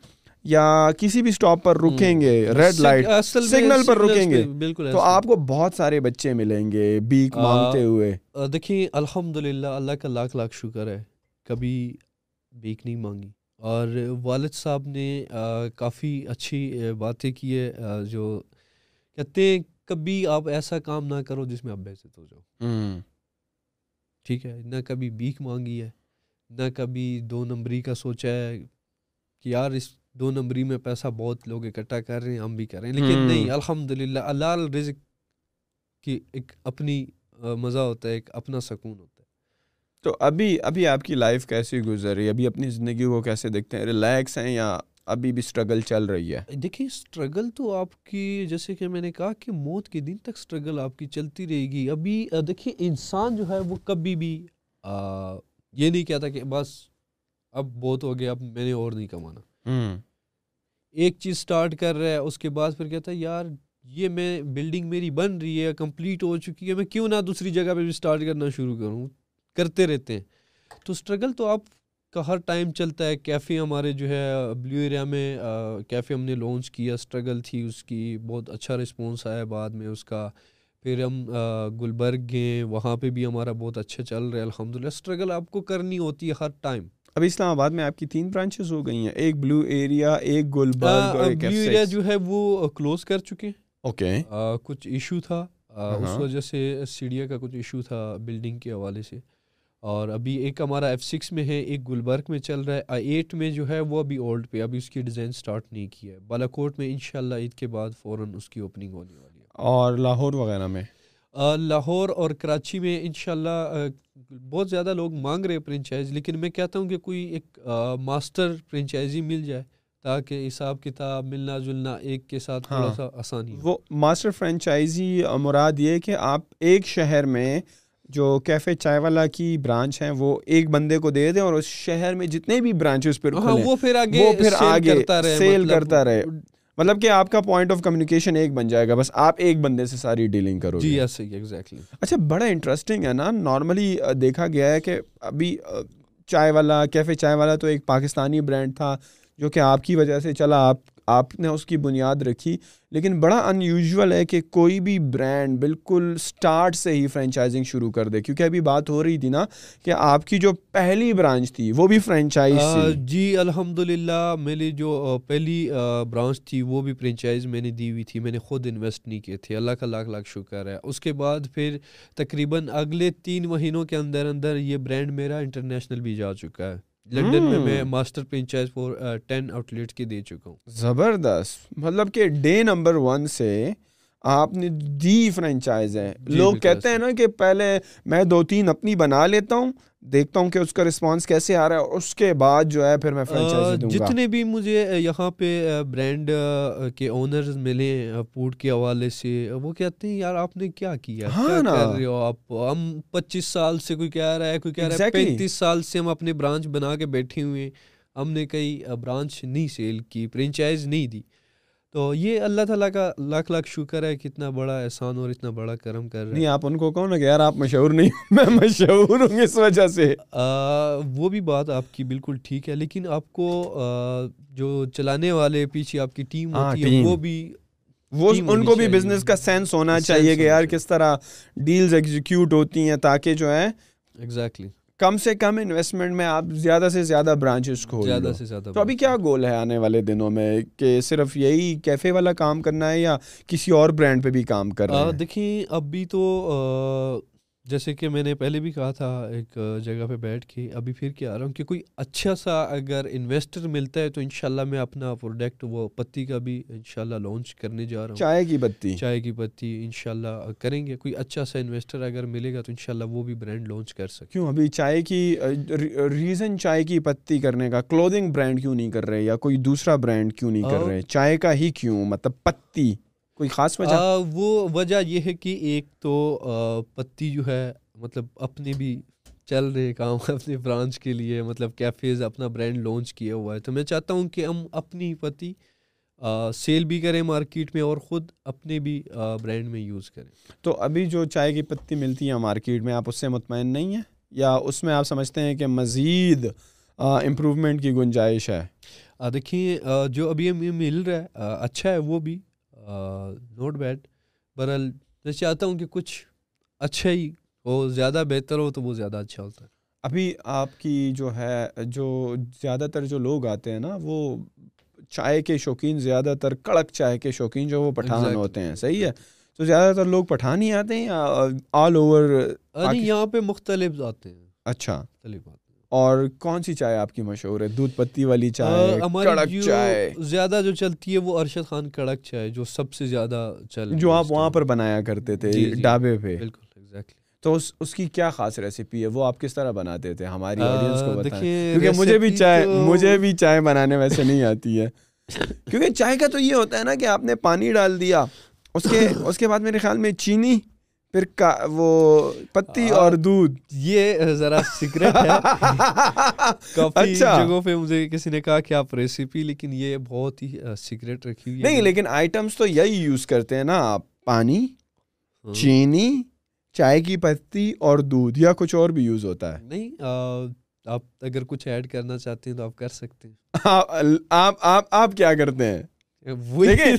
یا کسی بھی اسٹاپ پر رکیں گے ریڈ لائٹ سگنل پر رکیں گے۔ بالکل تو آپ کو بہت سارے بچے ملیں گے بیک مانگتے ہوئے۔ دیکھیں الحمد للہ اللہ کا لاکھ لاکھ شکر ہے۔ کبھی بیک نہیں مانگی۔ اور والد صاحب نے کافی اچھی باتیں کی ہے جو کہتے ہیں کبھی آپ ایسا کام نہ کرو جس میں آپ بحثت ہو جاؤ۔ ٹھیک ہے نہ کبھی بیک مانگی ہے نہ کبھی دو نمبری کا سوچا ہے کہ یار اس دو نمبری میں پیسہ بہت لوگ اکٹھا کر رہے ہیں ہم بھی کر رہے ہیں لیکن نہیں الحمد للہ اللہ رزق کی ایک اپنی مزہ ہوتا ہے ایک اپنا سکون ہوتا ہے۔ تو ابھی ابھی آپ کی لائف کیسی گزر رہی ہے؟ ابھی اپنی زندگی کو کیسے دیکھتے ہیں؟ ریلیکس ہیں یا ابھی بھی اسٹرگل چل رہی ہے۔ دیکھیے اسٹرگل تو آپ کی جیسے کہ میں نے کہا کہ موت کے دن تک اسٹرگل آپ کی چلتی رہے گی۔ ابھی دیکھیے انسان جو ہے وہ کبھی بھی یہ نہیں کہتا کہ بس اب بہت ہو گیا اب میں نے اور نہیں کمانا۔ ایک چیز سٹارٹ کر رہا ہے اس کے بعد پھر کہتا ہے یار یہ میں بلڈنگ میری بن رہی ہے کمپلیٹ ہو چکی ہے میں کیوں نہ دوسری جگہ پہ بھی اسٹارٹ کرنا شروع کروں؟ کرتے رہتے ہیں۔ تو اسٹرگل تو آپ کا ہر ٹائم چلتا ہے کیفے ہمارے جو ہے بلیو ایریا میں کیفے ہم نے لانچ کیا اسٹرگل تھی اس کی بہت اچھا رسپانس آیا بعد میں اس کا۔ پھر ہم گلبرگ گئے وہاں پہ بھی ہمارا بہت اچھا چل رہا ہے الحمد للہ اسٹرگل آپ کو کرنی ہوتی ہے ہر ٹائم۔ ابھی اسلام آباد میں آپ کی تین برانچز ہو گئی ہیں ایک بلو ایریا ایک گلبرگ اور بلو ایریا جو ہے وہ کلوز کر چکے اوکے۔ کچھ ایشو تھا۔ اس وجہ سے سیڈیا کا کچھ ایشو تھا بلڈنگ کے حوالے سے۔ اور ابھی ایک ہمارا ایف سکس میں ہے ایک گلبرگ میں چل رہا ہے۔ ایٹ میں جو ہے وہ ابھی اولڈ پہ ابھی اس کی ڈیزائن سٹارٹ نہیں کیا ہے۔ بالا کوٹ میں انشاءاللہ عید کے بعد فوراً اس کی اوپننگ ہونے والی ہے۔ اور لاہور وغیرہ میں؟ لاہور اور کراچی میں انشاءاللہ بہت زیادہ لوگ مانگ رہے فرینچائز لیکن میں کہتا ہوں کہ کوئی ایک ماسٹر فرینچائزی مل جائے تاکہ حساب کتاب ملنا جلنا ایک کے ساتھ تھوڑا ہاں۔ سا آسانی وہ ماسٹر فرینچائزی مراد یہ کہ آپ ایک شہر میں جو کیفے چائے والا کی برانچ ہیں وہ ایک بندے کو دے دیں اور اس شہر میں جتنے بھی برانچ پہ ہاں، وہ پھر آگے سیل کرتا رہے مطلب کہ آپ کا پوائنٹ آف کمیونیکیشن ایک بن جائے گا بس آپ ایک بندے سے ساری ڈیلنگ کرو جی ایگزیکٹلی اچھا بڑا انٹرسٹنگ ہے نا۔ نارملی دیکھا گیا ہے کہ ابھی چائے والا کیفے چائے والا تو ایک پاکستانی برانڈ تھا جو کہ آپ کی وجہ سے چلا آپ آپ نے اس کی بنیاد رکھی لیکن بڑا ان یوزول ہے کہ کوئی بھی برانڈ بالکل اسٹارٹ سے ہی فرینچائزنگ شروع کر دے۔ کیونکہ ابھی بات ہو رہی تھی نا کہ آپ کی جو پہلی برانچ تھی وہ بھی فرینچائز جی الحمد للہ میری جو پہلی برانچ تھی وہ بھی فرینچائز میں نے دی ہوئی تھی میں نے خود انویسٹ نہیں کیے تھے۔ اللہ کا لاکھ لاکھ شکر ہے۔ اس کے بعد پھر تقریباً اگلے تین مہینوں کے اندر اندر یہ برانڈ میرا انٹرنیشنل بھی جا چکا ہے۔ لنڈن میں میں master franchise fourteen outlet کے دے چکا ہوں۔ زبردست۔ مطلب کہ ڈے نمبر ون سے آپ نے دی فرینچائز ہے۔ جی، لوگ کہتے ہیں نا کہ پہلے میں دو تین اپنی بنا لیتا ہوں دیکھتا ہوں کہ اس کا رسپانس کیسے آ رہا ہے اس کے بعد جو ہے پھر میں دوں گا۔ جتنے بھی مجھے یہاں پہ برانڈ کے اونرز ملے فوڈ کے حوالے سے وہ کہتے ہیں یار آپ نے کیا کیا؟ ہاں کیا کر رہے ہو آپ؟ ہم پچیس سال سے کوئی کہہ رہا ہے کوئی کہہ رہا ہے پینتیس سال سے ہم اپنے برانچ بنا کے بیٹھے ہوئے ہم نے کئی برانچ نہیں سیل کی فرینچائز نہیں دی۔ تو یہ اللہ تعالیٰ کا لاکھ لاکھ شکر ہے کہ اتنا بڑا احسان اور اتنا بڑا کرم کر رہے نہیں آپ ان کو کہو نا کہ یار آپ مشہور نہیں میں مشہور ہوں اس وجہ سے۔ وہ بھی بات آپ کی بالکل ٹھیک ہے لیکن آپ کو جو چلانے والے پیچھے آپ کی ٹیم ہاں، ہوتی ہے وہ بھی وہ ان کو بھی بزنس کا سینس ہونا چاہیے کہ یار کس طرح ڈیلز ایگزیکیوٹ ہوتی ہیں تاکہ جو ہے ایگزیکٹلی کم سے کم انویسٹمنٹ میں آپ زیادہ سے زیادہ برانچز کھول زیادہ سے زیادہ تو ابھی کیا گول ہے آنے والے دنوں میں کہ صرف یہی کیفے والا کام کرنا ہے یا کسی اور برانڈ پہ بھی کام کرنا ہے دیکھیں ابھی تو جیسے کہ میں نے پہلے بھی کہا تھا ایک جگہ پہ بیٹھ کے ابھی پھر کیا آ رہا ہوں کہ کوئی اچھا سا اگر انویسٹر ملتا ہے تو انشاءاللہ میں اپنا پروڈکٹ وہ پتی کا بھی انشاءاللہ لانچ کرنے جا رہا ہوں۔ چائے کی پتی۔ چائے کی پتی انشاءاللہ کریں گے۔ کوئی اچھا سا انویسٹر اگر ملے گا تو انشاءاللہ وہ بھی برانڈ لانچ کر سکے کیوں؟ ابھی چائے کی ریزن چائے کی پتی کرنے کا کلودنگ برانڈ کیوں نہیں کر رہے یا کوئی دوسرا برانڈ کیوں نہیں کر رہے؟ چائے کا ہی کیوں؟ مطلب پتی۔ کوئی خاص وجہ؟ وہ وجہ یہ ہے کہ ایک تو پتی جو ہے مطلب اپنے بھی چل رہے کام اپنے برانچ کے لیے مطلب کیفیز اپنا برانڈ لانچ کیا ہوا ہے۔ تو میں چاہتا ہوں کہ ہم اپنی پتی سیل بھی کریں مارکیٹ میں اور خود اپنے بھی برانڈ میں یوز کریں۔ تو ابھی جو چائے کی پتی ملتی ہے مارکیٹ میں آپ اس سے مطمئن نہیں ہیں؟ یا اس میں آپ سمجھتے ہیں کہ مزید امپروومنٹ کی گنجائش ہے؟ دیکھیے جو ابھی ہمیں مل رہا ہے اچھا ہے وہ بھی۔ نوٹ بیڈ برحال میں چاہتا ہوں کہ کچھ اچھا ہی ہو زیادہ بہتر ہو تو وہ زیادہ اچھا ہوتا ہے۔ ابھی آپ کی جو ہے جو زیادہ تر جو لوگ آتے ہیں نا وہ چائے کے شوقین زیادہ تر کڑک چائے کے شوقین جو وہ پٹھان ہوتے ہیں صحیح ہے؟ تو زیادہ تر لوگ پٹھان ہی آتے ہیں یا آل اوور یہاں پہ مختلف آتے ہیں۔ اچھا۔ مختلف آتے اور کون سی چائے آپ کی مشہور ہے؟ دودھ پتی والی چائے کڑک چائے۔ زیادہ جو چلتی ہے وہ ارشد خان کڑک چائے جو سب سے زیادہ چل جو آپ وہاں پر بنایا کرتے تھے جی، جی، ڈھابے پہ۔ بالکل تو اس اس کی کیا خاص ریسیپی ہے؟ وہ آپ کس طرح بناتے تھے؟ ہماری آڈینس کو بتائیں۔ کیونکہ مجھے بھی چائے مجھے بھی چائے بنانے ویسے نہیں آتی ہے۔ کیونکہ چائے کا تو یہ ہوتا ہے نا کہ آپ نے پانی ڈال دیا اس کے اس کے بعد میرے خیال میں چینی پھر وہ پتی اور دودھ۔ یہ ذرا سیکرٹ ہے۔ کافی اچھا۔ جگہوں پہ مجھے کسی نے کہا کہ آپ ریسیپی لیکن یہ بہت ہی سیکرٹ رکھی ہوئی نہیں لیکن آئٹمس تو یہی یوز کرتے ہیں نا آپ۔ پانی ہاں۔ چینی چائے کی پتی اور دودھ یا کچھ اور بھی یوز ہوتا ہے۔ نہیں آپ اگر کچھ ایڈ کرنا چاہتے ہیں تو آپ کر سکتے ہیں۔ آپ کیا کرتے ہیں؟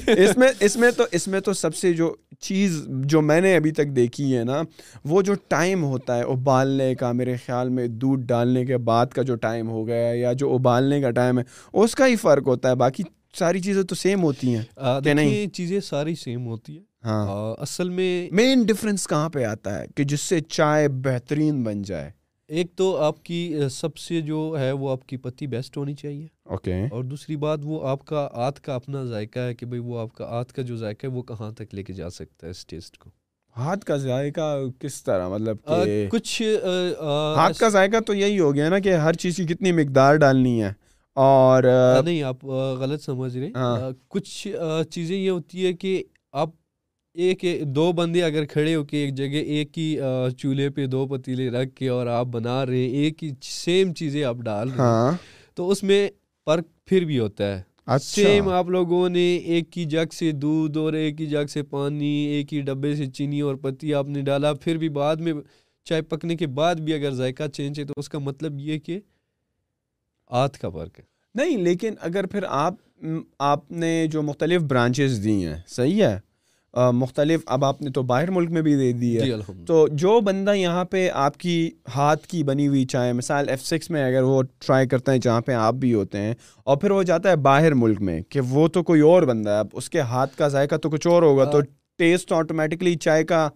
اس میں اس میں تو اس میں تو سب سے جو چیز جو میں نے ابھی تک دیکھی ہے نا وہ جو ٹائم ہوتا ہے ابالنے کا میرے خیال میں دودھ ڈالنے کے بعد کا جو ٹائم ہو گیا یا جو ابالنے کا ٹائم ہے اس کا ہی فرق ہوتا ہے۔ باقی ساری چیزیں تو سیم ہوتی ہیں کہ نہیں؟ چیزیں ساری سیم ہوتی ہیں۔ ہاں۔ اصل میں مین ڈفرینس کہاں پہ آتا ہے؟ کہ جس سے چائے بہترین بن جائے۔ ایک تو آپ کی سب سے جو ہے وہ آپ کی پتی بیسٹ ہونی چاہیے۔ اوکے۔ اور دوسری بات وہ آپ کا آت کا اپنا ذائقہ ہے کہ بھائی وہ آپ کا آت کا جو ذائقہ ہے وہ کہاں تک لے کے جا سکتا ہے اس ٹیسٹ کو؟ ہاتھ کا ذائقہ کس طرح؟ مطلب کچھ ہاتھ کا ذائقہ تو یہی ہو گیا نا کہ ہر چیز کی کتنی مقدار ڈالنی ہے۔ اور نہیں آپ غلط سمجھ رہے۔ ہاں۔ کچھ چیزیں یہ ہوتی ہے کہ آپ ایک دو بندے اگر کھڑے ہو کے ایک جگہ ایک ہی چولہے پہ دو پتیلے رکھ کے اور آپ بنا رہے ہیں ایک ہی سیم چیزیں آپ ڈال رہے ہیں۔ ہاں۔ تو اس میں فرق پھر بھی ہوتا ہے۔ سیم اچھا۔ آپ لوگوں نے ایک ہی جگ سے دودھ اور ایک ہی جگ سے پانی ایک ہی ڈبے سے چینی اور پتی آپ نے ڈالا۔ پھر بھی بعد میں چائے پکنے کے بعد بھی اگر ذائقہ چینج ہے تو اس کا مطلب یہ کہ آت کا فرق ہے۔ نہیں لیکن اگر پھر آپ آپ نے جو مختلف برانچز دی ہیں صحیح ہے؟ مختلف اب آپ نے تو باہر ملک میں بھی دے دی ہے۔ جی، تو جو بندہ یہاں پہ آپ کی ہاتھ کی بنی ہوئی چائے مثال ایف سکس میں اگر وہ ٹرائی کرتا ہے جہاں پہ آپ بھی ہوتے ہیں اور پھر وہ جاتا ہے باہر ملک میں کہ وہ تو کوئی اور بندہ ہے اب اس کے ہاتھ کا ذائقہ تو کچھ اور ہوگا تو ٹیسٹ آٹومیٹکلی چائے کا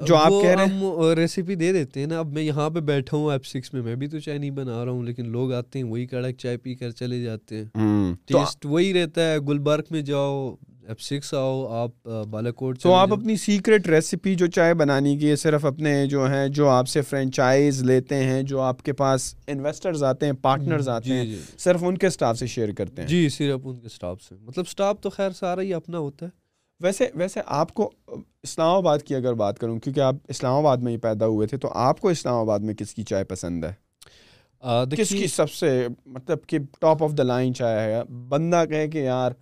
جو آپ کہہ رہے ہیں۔ ریسیپی دے دیتے ہیں نا۔ اب میں یہاں پہ بیٹھا ہوں ایف سکس میں میں بھی تو چائے نہیں بنا رہا ہوں لیکن لوگ آتے ہیں وہی کڑک چائے پی کر چلے جاتے ہیں۔ ٹیسٹ وہی رہتا ہے گلبرگ میں جاؤ ایف سکس آؤ آپ بالا کوٹ تو آپ اپنی سیکریٹ ریسیپی جو چائے بنانی کی ہے صرف اپنے جو ہیں جو آپ سے فرینچائز لیتے ہیں جو آپ کے پاس انویسٹرز آتے ہیں پارٹنرز آتے جی، ہیں جی۔ صرف ان کے اسٹاف سے شیئر کرتے ہیں۔ جی صرف ان کے اسٹاف سے۔ مطلب اسٹاف تو خیر سارا ہی اپنا ہوتا ہے۔ ویسے ویسے آپ کو اسلام آباد کی اگر بات کروں کیونکہ آپ اسلام آباد میں ہی پیدا ہوئے تھے تو آپ کو اسلام آباد میں کس کی چائے پسند ہے؟ کس کی سب سے مطلب کہ ٹاپ آف دا لائن چائے ہے؟ بندہ کہے کہ یار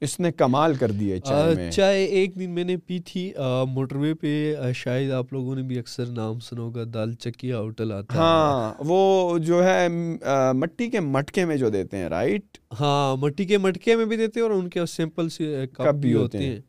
اس نے کمال کر دی چائے چائے ایک دن میں نے پی تھی۔ موٹر وے پہ شاید آپ لوگوں نے بھی اکثر نام سنا ہوگا دال چکیا ہوٹل آتا ہاں وہ جو ہے مٹی کے مٹکے میں جو دیتے ہیں رائٹ؟ ہاں مٹی کے مٹکے میں بھی دیتے ہیں اور ان کے سمپل سے کپ بھی ہوتے ہیں۔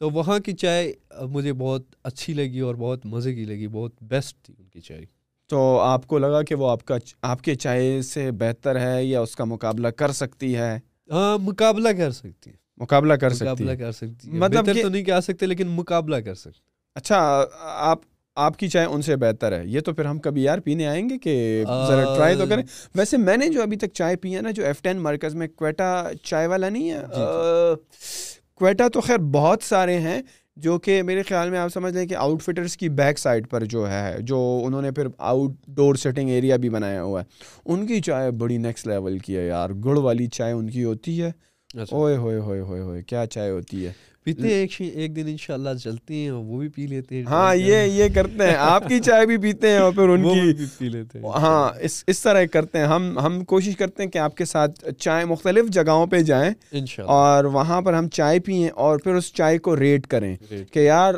تو وہاں کی چائے مجھے بہت اچھی لگی اور بہت مزے کی لگی بہت بیسٹ تھی ان کی چائے۔ تو آپ کو لگا کہ وہ آپ کا آپ کے چائے سے بہتر ہے یا اس کا مقابلہ کر سکتی ہے؟ ہاں مقابلہ کر سکتی مقابلہ کر سکتی مقابلہ کر سکتی مطلب تو نہیں کہہ سکتے لیکن مقابلہ کر سکتے اچھا آپ آپ کی چائے ان سے بہتر ہے۔ یہ تو پھر ہم کبھی یار پینے آئیں گے کہ ذرا ٹرائی تو کریں۔ ویسے میں نے جو ابھی تک چائے پی ہے نا جو ایف ٹین مرکز میں کوئٹہ چائے والا نہیں ہے جی، جی۔ کوئٹہ تو خیر بہت سارے ہیں جو کہ میرے خیال میں آپ سمجھ لیں کہ آؤٹ فٹرس کی بیک سائڈ پر جو ہے جو انہوں نے پھر آؤٹ ڈور سیٹنگ ایریا بھی بنایا ہوا ہے ان کی چائے بڑی نیکسٹ لیول کی ہے یار۔ گڑ والی چائے ان کی ہوتی ہے۔ اچھا۔ اوئے ہوئے ہوئے ہوئے ہوئے کیا چائے ہوتی ہے؟ پیتے ہیں ایک دن انشاءاللہ چلتے ہیں وہ بھی پی لیتے ہیں ہاں یہ یہ کرتے ہیں۔ آپ کی چائے بھی پیتے ہیں اور پھر ان کی پی لیتے ہیں۔ ہاں اس اس طرح کرتے ہیں۔ ہم ہم کوشش کرتے ہیں کہ آپ کے ساتھ چائے مختلف جگہوں پہ جائیں اور وہاں پر ہم چائے پئیں اور پھر اس چائے کو ریٹ کریں کہ یار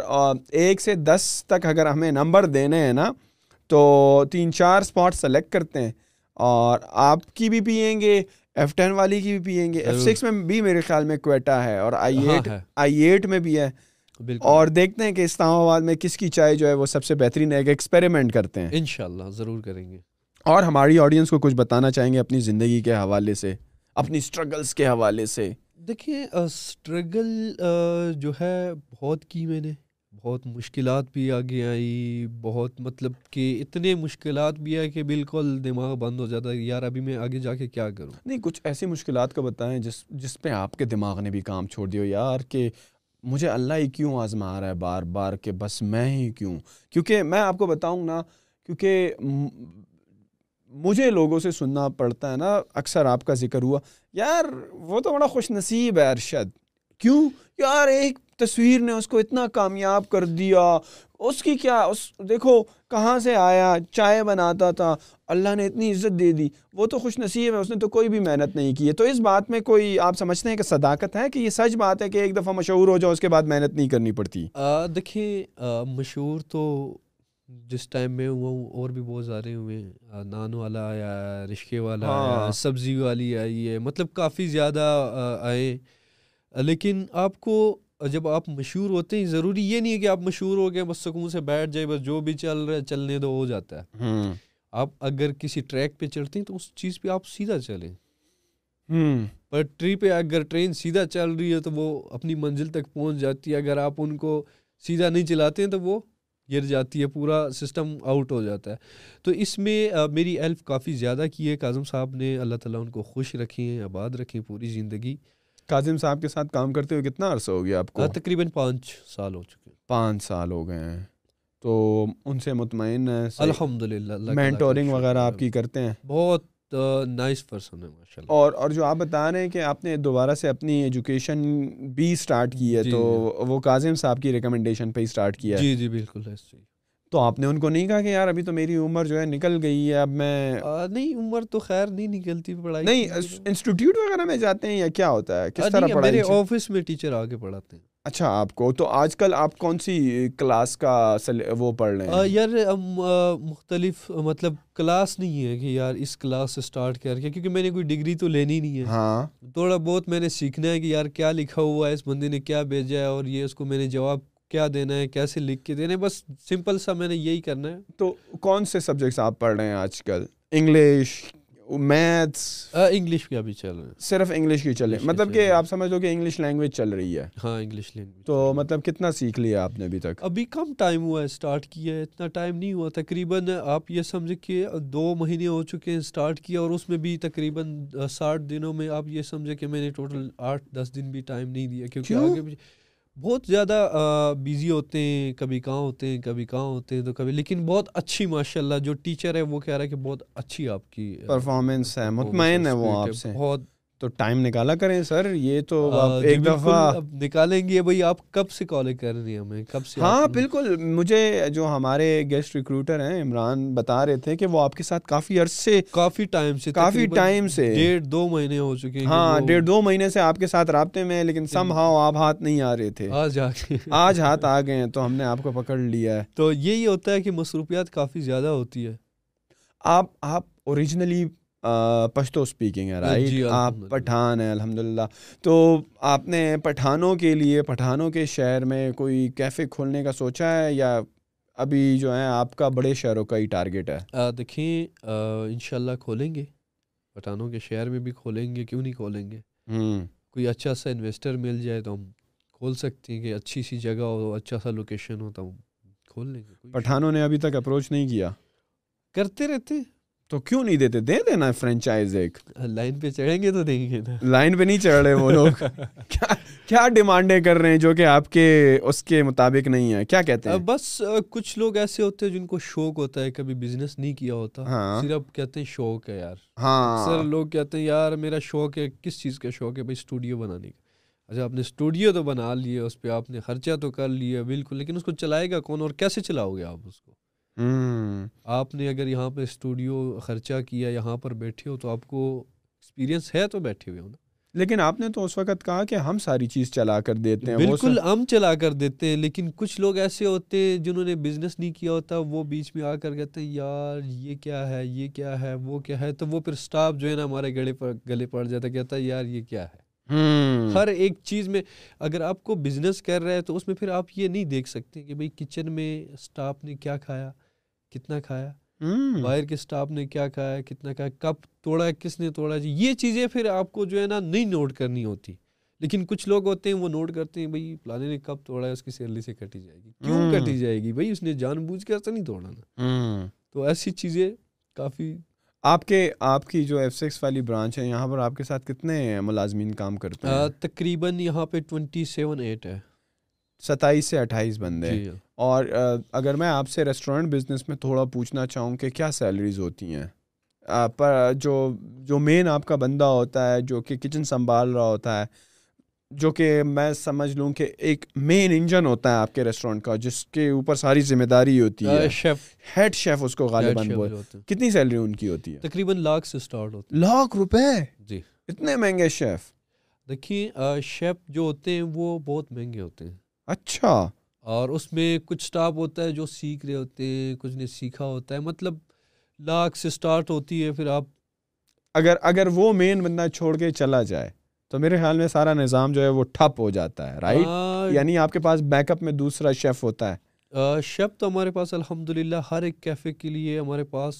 ایک سے دس تک اگر ہمیں نمبر دینے ہیں نا تو تین چار اسپاٹ سلیکٹ کرتے ہیں اور آپ کی بھی پئیں گے ایف ٹین والی کی بھی پئیں گے. ایف سکس میں بھی میرے خیال میں کویٹا ہے اور آئی ایٹ آئی ایٹ میں بھی ہے. اور دیکھتے ہیں کہ اسلام آباد میں کس کی چائے جو ہے وہ سب سے بہترین ہے ایک ایکسپیریمنٹ کرتے ہیں. انشاءاللہ ضرور کریں گے. اور ہماری آڈینس کو کچھ بتانا چاہیں گے اپنی زندگی کے حوالے سے اپنی اسٹرگلس کے حوالے سے؟ دیکھیے اسٹرگل جو ہے بہت کی میں نے. بہت مشکلات بھی آگے آئی، بہت مطلب کہ اتنے مشکلات بھی آئے کہ بالکل دماغ بند ہو جاتا ہے، یار ابھی میں آگے جا کے کیا کروں؟ نہیں، کچھ ایسی مشکلات کا بتائیں جس جس پہ آپ کے دماغ نے بھی کام چھوڑ دیا یار کہ مجھے اللہ ہی کیوں آزما رہا ہے بار بار کہ بس میں ہی کیوں؟ کیونکہ میں آپ کو بتاؤں نا، کیونکہ مجھے لوگوں سے سننا پڑتا ہے نا، اکثر آپ کا ذکر ہوا، یار وہ تو بڑا خوش نصیب ہے ارشد۔ کیوں؟ یار ایک تصویر نے اس کو اتنا کامیاب کر دیا۔ اس کی کیا اس دیکھو کہاں سے آیا چائے بناتا تھا۔ اللہ نے اتنی عزت دے دی۔ وہ تو خوش نصیب ہے اس نے تو کوئی بھی محنت نہیں کی ہے۔ تو اس بات میں کوئی آپ سمجھتے ہیں کہ صداقت ہے کہ یہ سچ بات ہے کہ ایک دفعہ مشہور ہو جاؤ اس کے بعد محنت نہیں کرنی پڑتی؟ دیکھیے مشہور تو جس ٹائم میں ہوا ہوں اور بھی بہت سارے ہوئے ہیں۔ نان والا آیا رشکے والا آیا ہاں۔ سبزی والی آئی ہے۔ مطلب کافی زیادہ آئے۔ لیکن آپ کو جب آپ مشہور ہوتے ہیں ضروری یہ نہیں ہے کہ آپ مشہور ہو گئے بس سکون سے بیٹھ جائے بس جو بھی چل رہا ہے چلنے دو ہو جاتا ہے۔ آپ اگر کسی ٹریک پہ چڑھتے ہیں تو اس چیز پہ آپ سیدھا چلیں۔ پر ٹری پہ اگر ٹرین سیدھا چل رہی ہے تو وہ اپنی منزل تک پہنچ جاتی ہے۔ اگر آپ ان کو سیدھا نہیں چلاتے ہیں تو وہ گر جاتی ہے پورا سسٹم آؤٹ ہو جاتا ہے۔ تو اس میں میری ہیلپ کافی زیادہ کی ہے۔ کاظم صاحب نے اللہ تعالیٰ ان کو خوش رکھی ہیں آباد رکھی پوری زندگی۔ کاظم صاحب کے ساتھ کام کرتے ہوئے کتنا عرصہ ہو گیا آپ کو؟ تقریباً پانچ سال ہو چکے پانچ سال ہو گئے ہیں۔ تو ان سے مطمئن الحمد للہ مینٹورنگ وغیرہ آپ کی کرتے ہیں؟ بہت نائس پرسن ہے ماشاء اللہ اور اور جو آپ بتا رہے ہیں کہ آپ نے دوبارہ سے اپنی ایجوکیشن بھی اسٹارٹ کی ہے جی، تو جی۔ وہ کاظم صاحب کی ریکمنڈیشن پہ اسٹارٹ کیا ہے۔ جی جی بالکل تو آپ نے ان کو نہیں کہا کہ یار ابھی تو میری عمر جو ہے نکل گئی ہے اب میں نہیں عمر تو خیر نہیں نکلتی پڑھائی نہیں انسٹیٹیوٹ وغیرہ میں جاتے ہیں یا کیا ہوتا ہے؟ کس طرح میرے آفس میں ٹیچر آگے پڑھاتے ہیں۔ اچھا آپ کو تو آج کل آپ کون سی کلاس کا وہ پڑھ رہے ہیں؟ یار مختلف مطلب کلاس نہیں ہے کہ یار اس کلاس سے اسٹارٹ کر کے کیونکہ میں نے کوئی ڈگری تو لینی نہیں ہے۔ ہاں۔ تھوڑا بہت میں نے سیکھنا ہے کہ یار کیا لکھا ہوا ہے اس بندے نے کیا بھیجا ہے اور یہ اس کو میں نے جواب کیا دینا ہے کیسے لکھ کے دینا ہے بس سمپل سا میں نے یہی کرنا ہے۔ تو کون سے سبجیکٹس آپ پڑھ رہے ہیں آج کل؟ انگلش میتھس انگلش کا بھی چل رہا ہے۔ صرف انگلش کی چل رہی ہے۔ مطلب کہ آپ سمجھ لو کہ انگلش لینگویج چل رہی ہے۔ ہاں انگلش لینگویج تو مطلب کتنا سیکھ لیا آپ نے ابھی تک؟ ابھی کم ٹائم ہوا ہے اسٹارٹ کیا ہے اتنا ٹائم نہیں ہوا۔ تقریباً آپ یہ سمجھے کہ دو مہینے ہو چکے ہیں اسٹارٹ کیا اور اس میں بھی تقریباً ساٹھ دنوں میں آپ یہ سمجھے کہ میں نے ٹوٹل آٹھ دس دن بھی ٹائم نہیں دیا کیونکہ آگے بھی بہت زیادہ بیزی ہوتے ہیں کبھی کہاں ہوتے ہیں کبھی کہاں ہوتے ہیں تو کبھی لیکن بہت اچھی ماشاء اللہ جو ٹیچر ہے وہ کہہ رہا ہے کہ بہت اچھی آپ کی پرفارمنس ہے مطمئن ہے وہ آپ سے۔ بہت تو ٹائم نکالا کریں سر یہ تو آپ ایک دفعہ نکالیں گے بھائی آپ کب سے کال کر رہے ہیں ہمیں؟ کب سے ہاں بالکل مجھے جو ہمارے گیسٹ ریکروٹر ہیں عمران بتا رہے تھے کہ وہ آپ کے ساتھ کافی عرصے کافی ٹائم سے کافی ٹائم سے۔ ڈیڑھ دو مہینے ہو چکے ہیں ہاں ڈیڑھ دو مہینے سے آپ کے ساتھ رابطے میں لیکن سم ہاؤ آپ ہاتھ نہیں آ رہے تھے۔ آج آج ہاتھ آ گئے ہیں تو ہم نے آپ کو پکڑ لیا ہے۔ تو یہی ہوتا ہے کہ مصروفیات کافی زیادہ ہوتی ہے۔ آپ آپ اوریجنلی پشتو اسپیکنگ ہے رائٹ جی آپ پٹھان ہیں الحمد للہ تو آپ نے پٹھانوں کے لیے پٹھانوں کے شہر میں کوئی کیفے کھولنے کا سوچا ہے یا ابھی جو ہے آپ کا بڑے شہروں کا ہی ٹارگیٹ ہے؟ دیکھیں ان شاء اللہ کھولیں گے۔ پٹھانوں کے شہر میں بھی کھولیں گے کیوں نہیں کھولیں گے؟ کوئی اچھا سا انویسٹر مل جائے تو ہم کھول سکتے ہیں کہ اچھی سی جگہ ہو اچھا سا لوکیشن ہو تو ہم کھول لیں گے پٹھانوں نے ابھی تک اپروچ نہیں کیا؟ کرتے رہتے تو کیوں نہیں دیتے؟ دے دینا فرینچائز ایک۔ لائن پہ چڑھیں گے تو دیں گے نا۔ لائن پہ نہیں چڑھ رہے وہ لوگ۔ کیا کیا ڈیمانڈیں کر رہے ہیں جو کہ آپ کے اس کے مطابق نہیں ہے کیا کہتے ہیں؟ بس کچھ لوگ ایسے ہوتے ہیں جن کو شوق ہوتا ہے کبھی بزنس نہیں کیا ہوتا۔ ہاں۔ صرف کہتے ہیں شوق ہے یار۔ ہاں۔ سر لوگ کہتے ہیں یار میرا شوق ہے کس چیز کا شوق ہے؟ بھائی اسٹوڈیو بنانے کا۔ اچھا آپ نے اسٹوڈیو تو بنا لیے اس پہ آپ نے خرچہ تو کر لیا بالکل لیکن اس کو چلائے گا کون؟ اور کیسے چلاؤ گے آپ اس کو؟ آپ نے اگر یہاں پہ اسٹوڈیو خرچہ کیا یہاں پر بیٹھے ہو تو آپ کو ایکسپیرینس ہے تو بیٹھے ہوئے ہو نا۔ لیکن آپ نے تو اس وقت کہا کہ ہم ساری چیز چلا کر دیتے ہیں بالکل ہم چلا کر دیتے ہیں لیکن کچھ لوگ ایسے ہوتے ہیں جنہوں نے بزنس نہیں کیا ہوتا وہ بیچ میں آ کر کہتے ہیں یار یہ کیا ہے یہ کیا ہے وہ کیا ہے؟ تو وہ پھر اسٹاف جو ہے نا ہمارے گلے پر گلے پڑ جاتا ہے کہتا ہے یار یہ کیا ہے؟ ہر ایک چیز میں اگر آپ کو بزنس کر رہے ہیں تو اس میں پھر آپ یہ نہیں دیکھ سکتے کہ بھائی کچن میں اسٹاف نے کیا کھایا۔ کتنا کھایا باہر کے اسٹاف نے کیا کھایا کتنا کھایا کب توڑا کس نے توڑا جی یہ چیزیں پھر آپ کو جو ہے نا نہیں نوٹ کرنی ہوتی۔ لیکن کچھ لوگ ہوتے ہیں وہ نوٹ کرتے ہیں بھائی پلانے نے کب توڑا ہے اس کی سیلری سے کٹی جائے گی۔ کیوں کٹی جائے گی؟ بھائی اس نے جان بوجھ کے ایسا نہیں توڑا نا۔ تو ایسی چیزیں کافی۔ آپ کے آپ کی جو ایف سکس والی برانچ ہے یہاں پر آپ کے ساتھ کتنے ملازمین کام کرتے ہیں؟ تقریباً یہاں پہ ٹوینٹی سیون ایٹ ہے۔ ستائیس سے اٹھائیس بندے۔ جی اور اگر میں آپ سے ریسٹورینٹ بزنس میں تھوڑا پوچھنا چاہوں کہ کیا سیلریز ہوتی ہیں؟ پر جو جو مین آپ کا بندہ ہوتا ہے جو کہ کچن سنبھال رہا ہوتا ہے جو کہ میں سمجھ لوں کہ ایک مین انجن ہوتا ہے آپ کے ریسٹورینٹ کا جس کے اوپر ساری ذمہ داری ہوتی ہے۔ شیف ہیڈ شیف اس کو غالباً کتنی سیلری ان کی ہوتی ہے؟ تقریباً لاکھ سے اسٹارٹ ہوتی لاکھ روپے؟ جی۔ اتنے مہنگے شیف دیکھیے شیف جو ہوتے ہیں وہ بہت مہنگے ہوتے ہیں۔ اچھا۔ اور اس میں کچھ اسٹاف ہوتا ہے جو سیکھ رہے ہوتے ہیں کچھ نے سیکھا ہوتا ہے۔ مطلب لاکھ سے اسٹارٹ ہوتی ہے پھر آپ اگر اگر وہ مین بندہ چھوڑ کے چلا جائے تو میرے خیال میں سارا نظام جو ہے وہ ٹھپ ہو جاتا ہے رائٹ یعنی آپ کے پاس بیک اپ میں دوسرا شیف ہوتا ہے۔ شیف تو ہمارے پاس الحمد ہر ایک کیفے کے لیے ہمارے پاس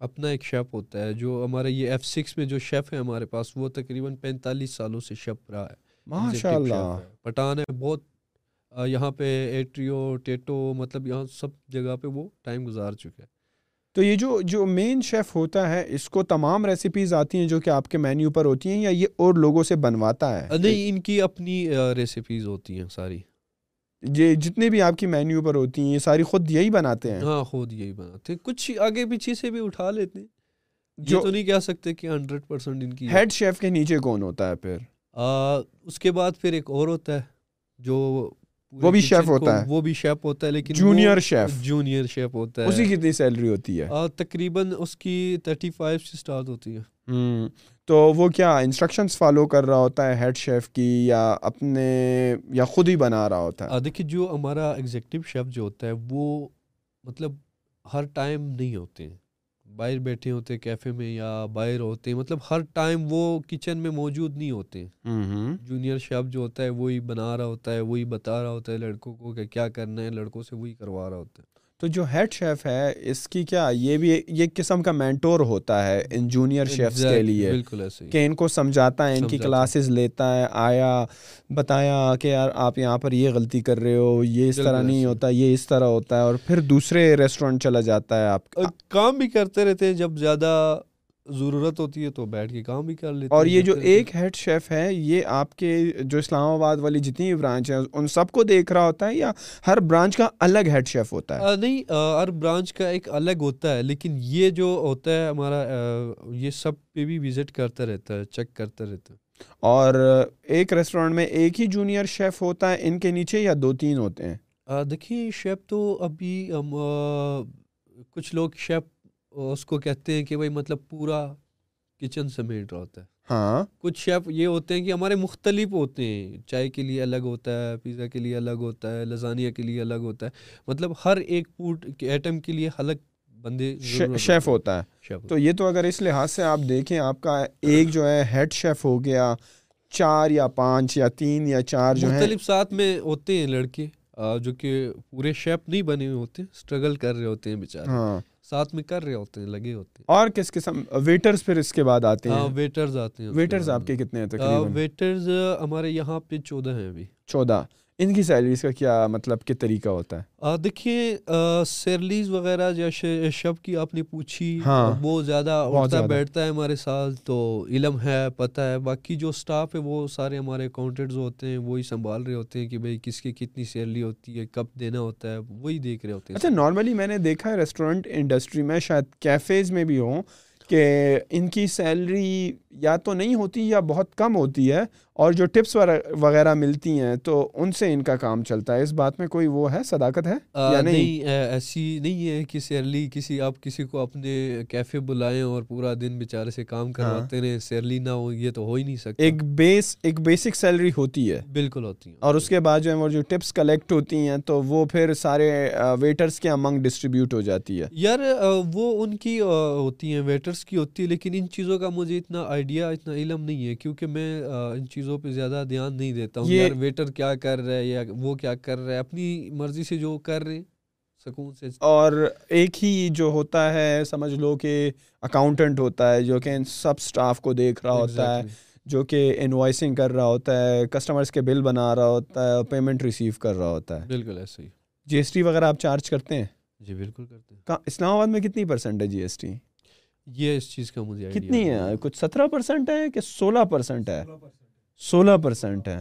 اپنا ایک شیف ہوتا ہے۔ جو ہمارے یہ ایف سکس میں جو شیف ہے ہمارے پاس وہ تقریباً پینتالیس سالوں سے شیف رہا ہے۔ ماشاء اللہ۔ پٹان ہے بہت یہاں پہ ایٹریو ٹیٹو مطلب یہاں سب جگہ پہ وہ ٹائم گزار چکے تو یہ جو جو مین شیف ہوتا ہے اس کو تمام ریسیپیز آتی ہیں جو کہ آپ کے مینیو پر ہوتی ہیں یا یہ اور لوگوں سے بنواتا ہے؟ نہیں ان کی اپنی ریسیپیز ہوتی ہیں ساری۔ یہ جتنے بھی آپ کی مینیو پر ہوتی ہیں یہ ساری خود یہی بناتے ہیں؟ ہاں خود یہی بناتے ہیں۔ کچھ آگے پیچھے سے بھی اٹھا لیتے ہیں۔ جو تو نہیں کہہ سکتے کہ ہنڈریڈ پرسینٹ ان کی ہیڈ شیف کے نیچے کون ہوتا ہے پھر؟ اس کے بعد پھر ایک اور ہوتا ہے جو وہ بھی شیف ہوتا ہے۔ وہ بھی شیف ہوتا ہے لیکن جونیئر شیف۔ جونیئر شیف ہوتا ہے۔ اسی کتنی سیلری ہوتی ہے۔ تقریباً اس کی تھرٹی فائیو سے اسٹارٹ ہوتی ہے۔ تو وہ کیا انسٹرکشنس فالو کر رہا ہوتا ہے ہیڈ شیف کی یا اپنے یا خود ہی بنا رہا ہوتا ہے؟ دیکھیے جو ہمارا ایگزیکٹو شیف جو ہوتا ہے وہ مطلب ہر ٹائم نہیں ہوتے ہیں۔ باہر بیٹھے ہوتے کیفے میں یا باہر ہوتے ہیں مطلب ہر ٹائم وہ کچن میں موجود نہیں ہوتے۔ جونیئر شیف جو ہوتا ہے وہی بنا رہا ہوتا ہے وہی بتا رہا ہوتا ہے لڑکوں کو کہ کیا کرنا ہے لڑکوں سے وہی کروا رہا ہوتا ہے۔ تو جو ہیڈ شیف ہے اس کی کیا یہ بھی یہ قسم کا مینٹور ہوتا ہے ان جونیئر شیفس کے لیے۔ کہ ان کو سمجھاتا ہے ان کی کلاسز لیتا ہے آیا بتایا کہ یار آپ یہاں پر یہ غلطی کر رہے ہو یہ اس طرح نہیں ہوتا یہ اس طرح ہوتا ہے اور پھر دوسرے ریسٹورینٹ چلا جاتا ہے آپ۔ کام بھی کرتے رہتے ہیں جب زیادہ ضرورت ہوتی ہے تو بیٹھ کے کام بھی کر لیتے اور یہ جو ایک ہیڈ شیف ہے یہ آپ کے جو اسلام آباد والی جتنی بھی برانچ ہیں ان سب کو دیکھ رہا ہوتا ہے یا ہر برانچ کا الگ ہیڈ شیف ہوتا ہے؟ نہیں ہر برانچ کا ایک الگ ہوتا ہے لیکن یہ جو ہوتا ہے ہمارا یہ سب پہ بھی وزٹ کرتا رہتا ہے چیک کرتا رہتا ہے۔ اور ایک ریسٹورینٹ میں ایک ہی جونیئر شیف ہوتا ہے ان کے نیچے یا دو تین ہوتے ہیں؟ دیکھیے شیف تو ابھی کچھ لوگ شیف اس کو کہتے ہیں کہ بھائی مطلب پورا کچن سمیٹ رہا ہوتا ہے۔ ہاں۔ کچھ شیف یہ ہوتے ہیں کہ ہمارے مختلف ہوتے ہیں۔ چائے کے لیے الگ ہوتا ہے پیزا کے لیے الگ ہوتا ہے لذانیہ کے لیے الگ ہوتا ہے۔ مطلب ہر ایک فوڈ ایٹم کے لیے الگ بندے شیف ہوتا ہے۔ تو یہ تو اگر اس لحاظ سے آپ دیکھیں آپ کا ایک جو ہے ہیڈ شیف ہو گیا چار یا پانچ یا تین یا چار جو مختلف ساتھ میں ہوتے ہیں لڑکے جو کہ پورے شیف نہیں بنے ہوئے ہوتے اسٹرگل کر رہے ہوتے ہیں بیچارے۔ ہاں۔ ساتھ میں کر رہے ہوتے ہیں لگے ہوتے ہیں۔ اور کس قسم ویٹرز پھر اس کے بعد آتے ہیں؟ ہاں ویٹرز آتے ہیں ویٹرز آپ کے کتنے ہیں تقریباً؟ ویٹرز ہمارے یہاں پہ چودہ ہیں ابھی۔ چودہ۔ ان کی سیلریز کا کیا مطلب کہ طریقہ ہوتا ہے؟ دیکھیے سیلریز وغیرہ جیسے شب کی آپ نے پوچھی ہاں وہ زیادہ اٹھتا بیٹھتا ہے ہمارے ساتھ تو علم ہے پتہ ہے۔ باقی جو اسٹاف ہے وہ سارے ہمارے اکاؤنٹنٹس ہوتے ہیں وہی سنبھال رہے ہوتے ہیں کہ بھائی کس کی کتنی سیلری ہوتی ہے کب دینا ہوتا ہے وہی دیکھ رہے ہوتے ہیں۔ اچھا نارملی میں نے دیکھا ہے ریسٹورینٹ انڈسٹری میں شاید کیفیز میں بھی ہوں کہ ان کی سیلری یا تو نہیں ہوتی یا بہت کم ہوتی ہے اور جو ٹپس وغیرہ ملتی ہیں تو ان سے ان کا کام چلتا ہے۔ اس بات میں کوئی وہ ہے؟ صداقت ہے؟ یا نہیں؟ ایسی نہیں ہے کہ سیرلی کسی آپ کسی کو اپنے کیفے بلائیں اور پورا دن بیچارے سے کام ہاں۔ کرواتے رہے سیرلی نہ ہو یہ تو ہو ہی نہیں سکتا۔ ایک بیس ایک بیسک سیلری ہوتی ہے۔ بالکل ہوتی ہے اور اس کے بعد جو ہے وہ جو ٹپس کلیکٹ ہوتی ہیں تو وہ پھر سارے ویٹرس کے امنگ ڈسٹریبیوٹ ہو جاتی ہے۔ یار وہ ان کی ہوتی ہیں ویٹرس کی ہوتی ہے لیکن ان چیزوں کا مجھے اتنا آئیڈیا اتنا علم نہیں ہے کیونکہ میں ان چیزوں چیزوں پہ زیادہ دھیان نہیں دیتا ہوں یار ویٹر کیا کر رہا ہے یا وہ کیا کر رہا ہے اپنی مرضی سے جو کر رہے سکون سے۔ اور ایک ہی جو ہوتا ہے سمجھ لو کہ اکاؤنٹنٹ ہوتا ہے جو کہ سب سٹاف کو دیکھ رہا ہوتا ہے جو کہ انوائسنگ کر رہا ہوتا ہے کسٹمرز کے بل بنا رہا ہوتا ہے پیمنٹ ریسیو کر رہا ہوتا ہے۔ بالکل ایسے ہی۔ جی ایس ٹی وغیرہ آپ چارج کرتے ہیں؟ جی بالکل کرتے ہیں۔ اسلام آباد میں کتنی پرسینٹ ہے جی ایس ٹی یہ اس چیز کا مجھے کتنی ہے؟ کچھ سترہ پرسینٹ ہے کہ سولہ پرسینٹ ہے؟ سولہ پرسینٹ ہے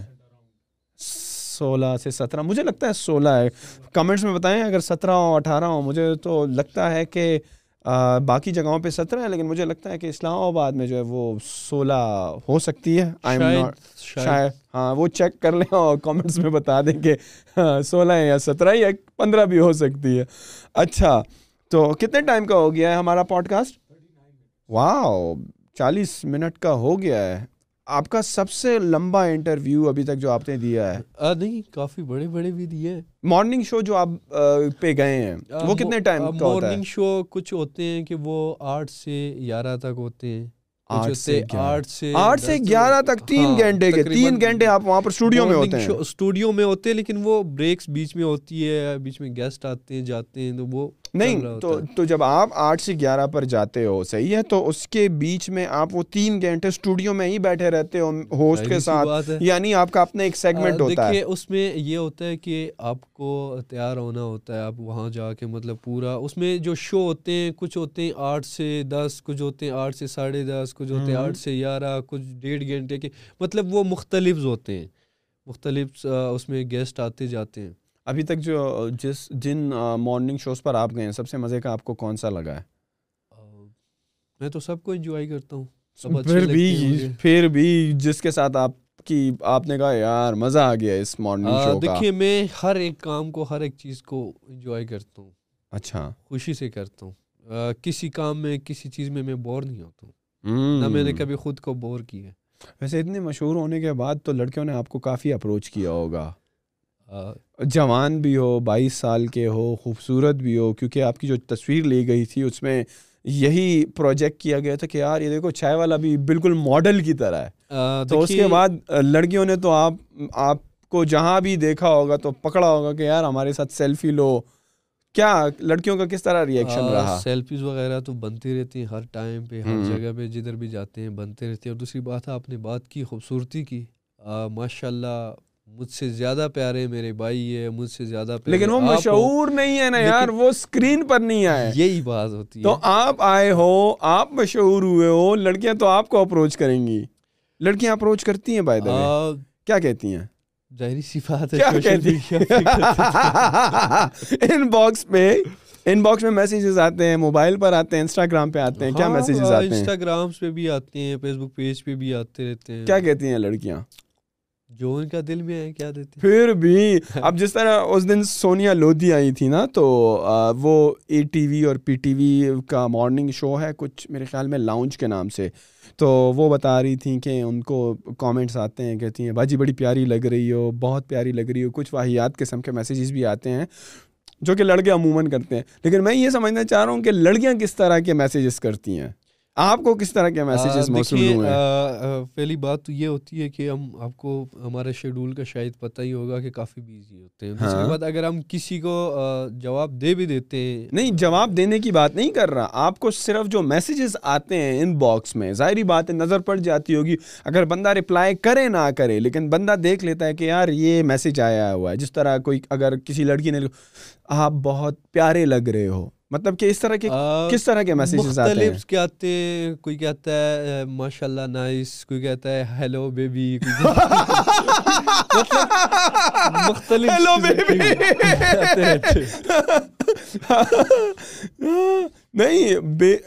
سولہ سے سترہ مجھے لگتا ہے سولہ ہے۔ کمنٹس میں بتائیں اگر سترہ ہو اٹھارہ ہو مجھے تو لگتا ہے کہ باقی جگہوں پہ سترہ ہے لیکن مجھے لگتا ہے کہ اسلام آباد میں جو ہے وہ سولہ ہو سکتی ہے۔ شاید ہاں وہ چیک کر لیں اور کامنٹس میں بتا دیں کہ سولہ یا سترہ یا پندرہ بھی ہو سکتی ہے۔ اچھا تو کتنے ٹائم کا ہو گیا ہے ہمارا پوڈ کاسٹ؟ واہ چالیس منٹ کا ہو گیا ہے۔ آپ کا سب سے لمبا انٹرویو ابھی تک جو آپ نے دیا ہے؟ نہیں کافی بڑے بڑے بھی دیے مارننگ شو جو آپ پہ گئے ہیں وہ کتنے ٹائم کا ہوتا ہے؟ مارننگ شو کچھ ہوتے ہیں کہ وہ آٹھ سے گیارہ تک ہوتے ہیں۔ آٹھ سے گیارہ۔ تک تین ہاں، گھنٹے کے تین گھنٹے آپ وہاں پر اسٹوڈیو میں ہوتے ہیں۔ اسٹوڈیو میں ہوتے ہیں لیکن وہ بریکس بیچ میں ہوتی ہے بیچ میں گیسٹ آتے ہیں جاتے ہیں تو وہ نہیں تو تو جب آپ آٹھ سے گیارہ پر جاتے ہو صحیح ہے تو اس کے بیچ میں آپ وہ تین گھنٹے اسٹوڈیو میں ہی بیٹھے رہتے ہو ہوسٹ کے ساتھ۔ یعنی آپ کا اپنا ایک سیگمنٹ ہوتا ہے۔ اس میں یہ ہوتا ہے کہ آپ کو تیار ہونا ہوتا ہے آپ وہاں جا کے مطلب پورا اس میں جو شو ہوتے ہیں کچھ ہوتے ہیں آٹھ سے دس کچھ ہوتے ہیں آٹھ سے ساڑھے دس کچھ ہوتے ہیں آٹھ سے گیارہ کچھ ڈیڑھ گھنٹے کے۔ مطلب وہ مختلف ہوتے ہیں۔ مختلف اس میں گیسٹ آتے جاتے ہیں۔ ابھی تک جو جس جن مارننگ شوز پر آپ گئے ہیں سب سے مزے کا آپ کو کون سا لگا ہے؟ میں تو سب کو انجوائے کرتا ہوں۔ پھر بھی پھر بھی جس کے ساتھ آپ کی آپ نے کہا یار مزہ آ گیا اس مارننگ شو کا۔ دیکھیے میں ہر ایک کام کو ہر ایک چیز کو انجوائے کرتا ہوں۔ اچھا۔ خوشی سے کرتا ہوں۔ کسی کام میں کسی چیز میں میں بور نہیں ہوتا ہوں۔ نہ میں نے کبھی خود کو بور کیا ویسے اتنے مشہور ہونے کے بعد تو لڑکیوں نے آپ کو کافی اپروچ کیا ہوگا۔ جوان بھی ہو بائیس سال کے ہو خوبصورت بھی ہو کیونکہ آپ کی جو تصویر لی گئی تھی اس میں یہی پروجیکٹ کیا گیا تھا کہ یار یہ دیکھو چائے والا بھی بالکل ماڈل کی طرح ہے۔ تو اس کے بعد لڑکیوں نے تو آپ آپ کو جہاں بھی دیکھا ہوگا تو پکڑا ہوگا کہ یار ہمارے ساتھ سیلفی لو۔ کیا لڑکیوں کا کس طرح ریئیکشن رہا؟ سیلفیز وغیرہ تو بنتی رہتی ہیں ہر ٹائم پہ ہر جگہ پہ جدھر بھی جاتے ہیں بنتے رہتے ہیں۔ اور دوسری بات ہے آپ نے بات کی خوبصورتی کی۔ ماشاء اللہ مجھ سے زیادہ پیارے میرے بھائی ہے مجھ سے زیادہ پیارے لیکن وہ مشہور نہیں ہے نا یار وہ اسکرین پر نہیں آئے۔ یہی بات ہوتی ہے۔ تو آپ آئے ہو آپ مشہور ہوئے ہو لڑکیاں تو آپ کو اپروچ کریں گی۔ لڑکیاں اپروچ کرتی ہیں بھائی کیا کہتی ہیں؟ ظاہری سی بات ہے ان باکس پہ ان باکس میں میسیجز آتے ہیں موبائل پر آتے ہیں انسٹاگرام پہ آتے ہیں۔ کیا میسیجز ہاں، آتے ہیں؟ انسٹاگرام پہ بھی آتے ہیں فیس بک پیج پہ بھی آتے رہتے ہیں۔ کیا کہتی ہیں لڑکیاں؟ جو ان کا دل میں ہے کیا دیتے؟ پھر بھی اب جس طرح اس دن سونیا لودھی آئی تھی نا تو وہ اے ٹی وی اور پی ٹی وی کا مارننگ شو ہے کچھ میرے خیال میں لاؤنج کے نام سے۔ تو وہ بتا رہی تھیں کہ ان کو کامنٹس آتے ہیں کہتی ہیں باجی بڑی پیاری لگ رہی ہو بہت پیاری لگ رہی ہو کچھ واحیات قسم کے میسیجز بھی آتے ہیں جو کہ لڑکے عموماً کرتے ہیں۔ لیکن میں یہ سمجھنا چاہ رہا ہوں کہ لڑکیاں کس طرح کے میسیجز کرتی ہیں؟ آپ کو کس طرح کے میسیجز موصول ہوئے؟ ہیں پہلی بات تو یہ ہوتی ہے کہ ہم آپ کو ہمارے شیڈول کا شاید پتہ ہی ہوگا کہ کافی بیزی ہوتے ہیں۔ دوسری ہاں۔ بات اگر ہم کسی کو جواب دے بھی دیتے ہیں۔ نہیں جواب دینے کی بات نہیں کر رہا۔ آپ کو صرف جو میسیجز آتے ہیں ان باکس میں ظاہری بات ہے نظر پڑ جاتی ہوگی۔ اگر بندہ رپلائی کرے نہ کرے لیکن بندہ دیکھ لیتا ہے کہ یار یہ میسیج آیا ہوا ہے۔ جس طرح کوئی اگر کسی لڑکی نے آپ بہت پیارے لگ رہے ہو۔ مطلب کہ اس طرح کے کس طرح کے میسیجز آتے ہیں؟ کیا آتے ہیں؟ کوئی کہتا ہے ماشاء اللہ نائس کوئی کہتا ہے ہیلو بیبی مختلف ہیلو بیبی نہیں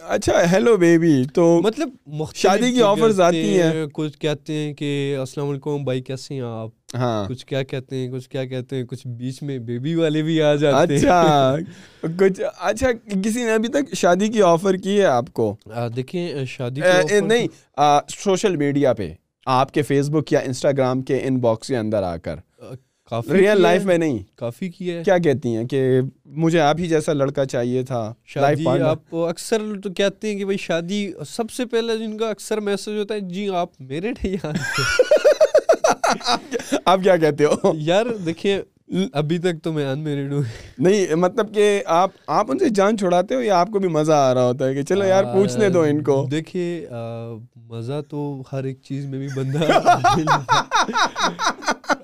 اچھا ہیلو بیبی تو مطلب شادی کی آفرز آتی ہیں۔ کچھ کہتے ہیں کہ السلام علیکم بھائی کیسے ہیں آپ؟ ہاں۔ کچھ کیا کہتے ہیں کچھ کیا کہتے ہیں کچھ بیچ میں بیبی والے بھی آ جاتے ہیں۔ اچھا کچھ اچھا کسی نے ابھی تک شادی کی آفر کی ہے آپ کو؟ دیکھیں شادی نہیں سوشل میڈیا پہ آپ کے فیس بک یا انسٹاگرام کے ان باکس کے اندر آ کر۔ ریئل لائف میں نہیں. کافی کیا ہے۔ کیا کہتی ہیں کہ مجھے آپ ہی جیسا لڑکا چاہیے تھا شادی آپ اکثر تو کہتے ہیں کہ بھائی شادی سب سے پہلے جن کا اکثر میسج ہوتا ہے جی آپ میرے آپ کیا کہتے ہو؟ یار دیکھیے ابھی تک تو میں ان میرڈ ہوں۔ نہیں مطلب کہ آپ آپ ان سے جان چھوڑاتے ہو یا آپ کو بھی مزہ آ رہا ہوتا ہے کہ چلو یار پوچھنے دو ان کو۔ دیکھیے مزہ تو ہر ایک چیز میں بھی بندہ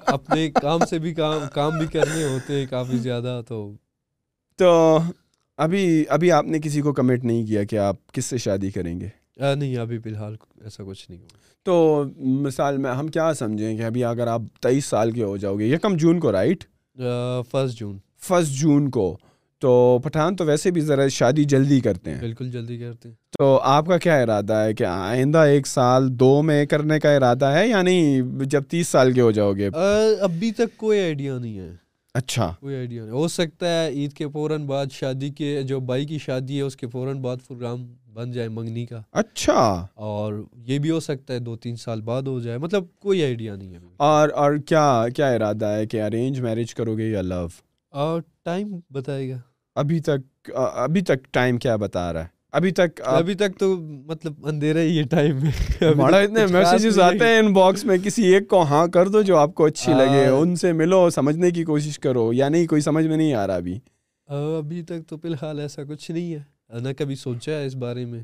اپنے کام سے بھی کام کام بھی کرنے ہوتے ہیں کافی زیادہ تو تو ابھی ابھی آپ نے کسی کو کمٹ نہیں کیا کہ آپ کس سے شادی کریں گے؟ نہیں ابھی فی الحال ایسا کچھ نہیں تو مثال میں ہم کیا سمجھیں کہ ابھی اگر آپ تیئیس سال کے ہو جاؤ گے یکم جون کو right first June. First June کو۔ تو پٹھان تو ویسے بھی ذرا شادی جلدی کرتے ہیں۔ بالکل جلدی کرتے ہیں۔ تو آپ کا کیا ارادہ ہے کہ آئندہ ایک سال دو میں کرنے کا ارادہ ہے یا نہیں؟ جب تیس سال کے ہو جاؤ گے۔ ابھی تک کوئی آئیڈیا نہیں ہے۔ اچھا۔ کوئی آئیڈیا نہیں۔ ہو سکتا ہے عید کے فوراً بعد شادی کے جو بھائی کی شادی ہے اس کے فوراً بعد پروگرام بن جائے منگنی کا۔ اچھا۔ اور یہ بھی ہو سکتا ہے دو تین سال بعد ہو جائے مطلب کوئی آئیڈیا نہیں ہے۔ اور اور کیا کیا ارادہ ہے کہ ارینج میرج کرو گے یا لو ٹائم بتائے گا۔ ابھی تک ابھی تک ٹائم کیا بتا رہا ہے؟ ابھی تک ابھی تک تو مطلب اندھیرا ہی ہے ٹائم میں۔ بڑا اتنے میسیجز آتے ہیں ان باکس میں کسی ایک کو ہاں کر دو جو آپ کو اچھی لگے ان سے ملو سمجھنے کی کوشش کرو یا نہیں کوئی سمجھ میں نہیں آ رہا ابھی۔ ابھی تک تو فی الحال ایسا کچھ نہیں ہے۔ نہ کبھی سوچا ہے اس بارے میں؟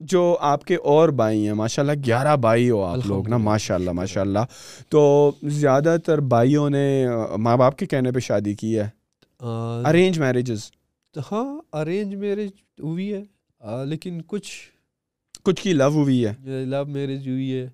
جو آپ کے اور بھائی ہیں ماشاء اللہ گیارہ بھائی ہو آپ لوگ نا ماشاء اللہ ماشاء اللہ تو زیادہ تر بھائیوں نے ماں باپ کے کہنے پہ شادی کی ہے؟ ارینج میرجز ہاں ارینج میرج ہوئی ہے۔ لیکن کچھ کچھ کی لو ہوئی ہے؟ لو میرج ہوئی ہے۔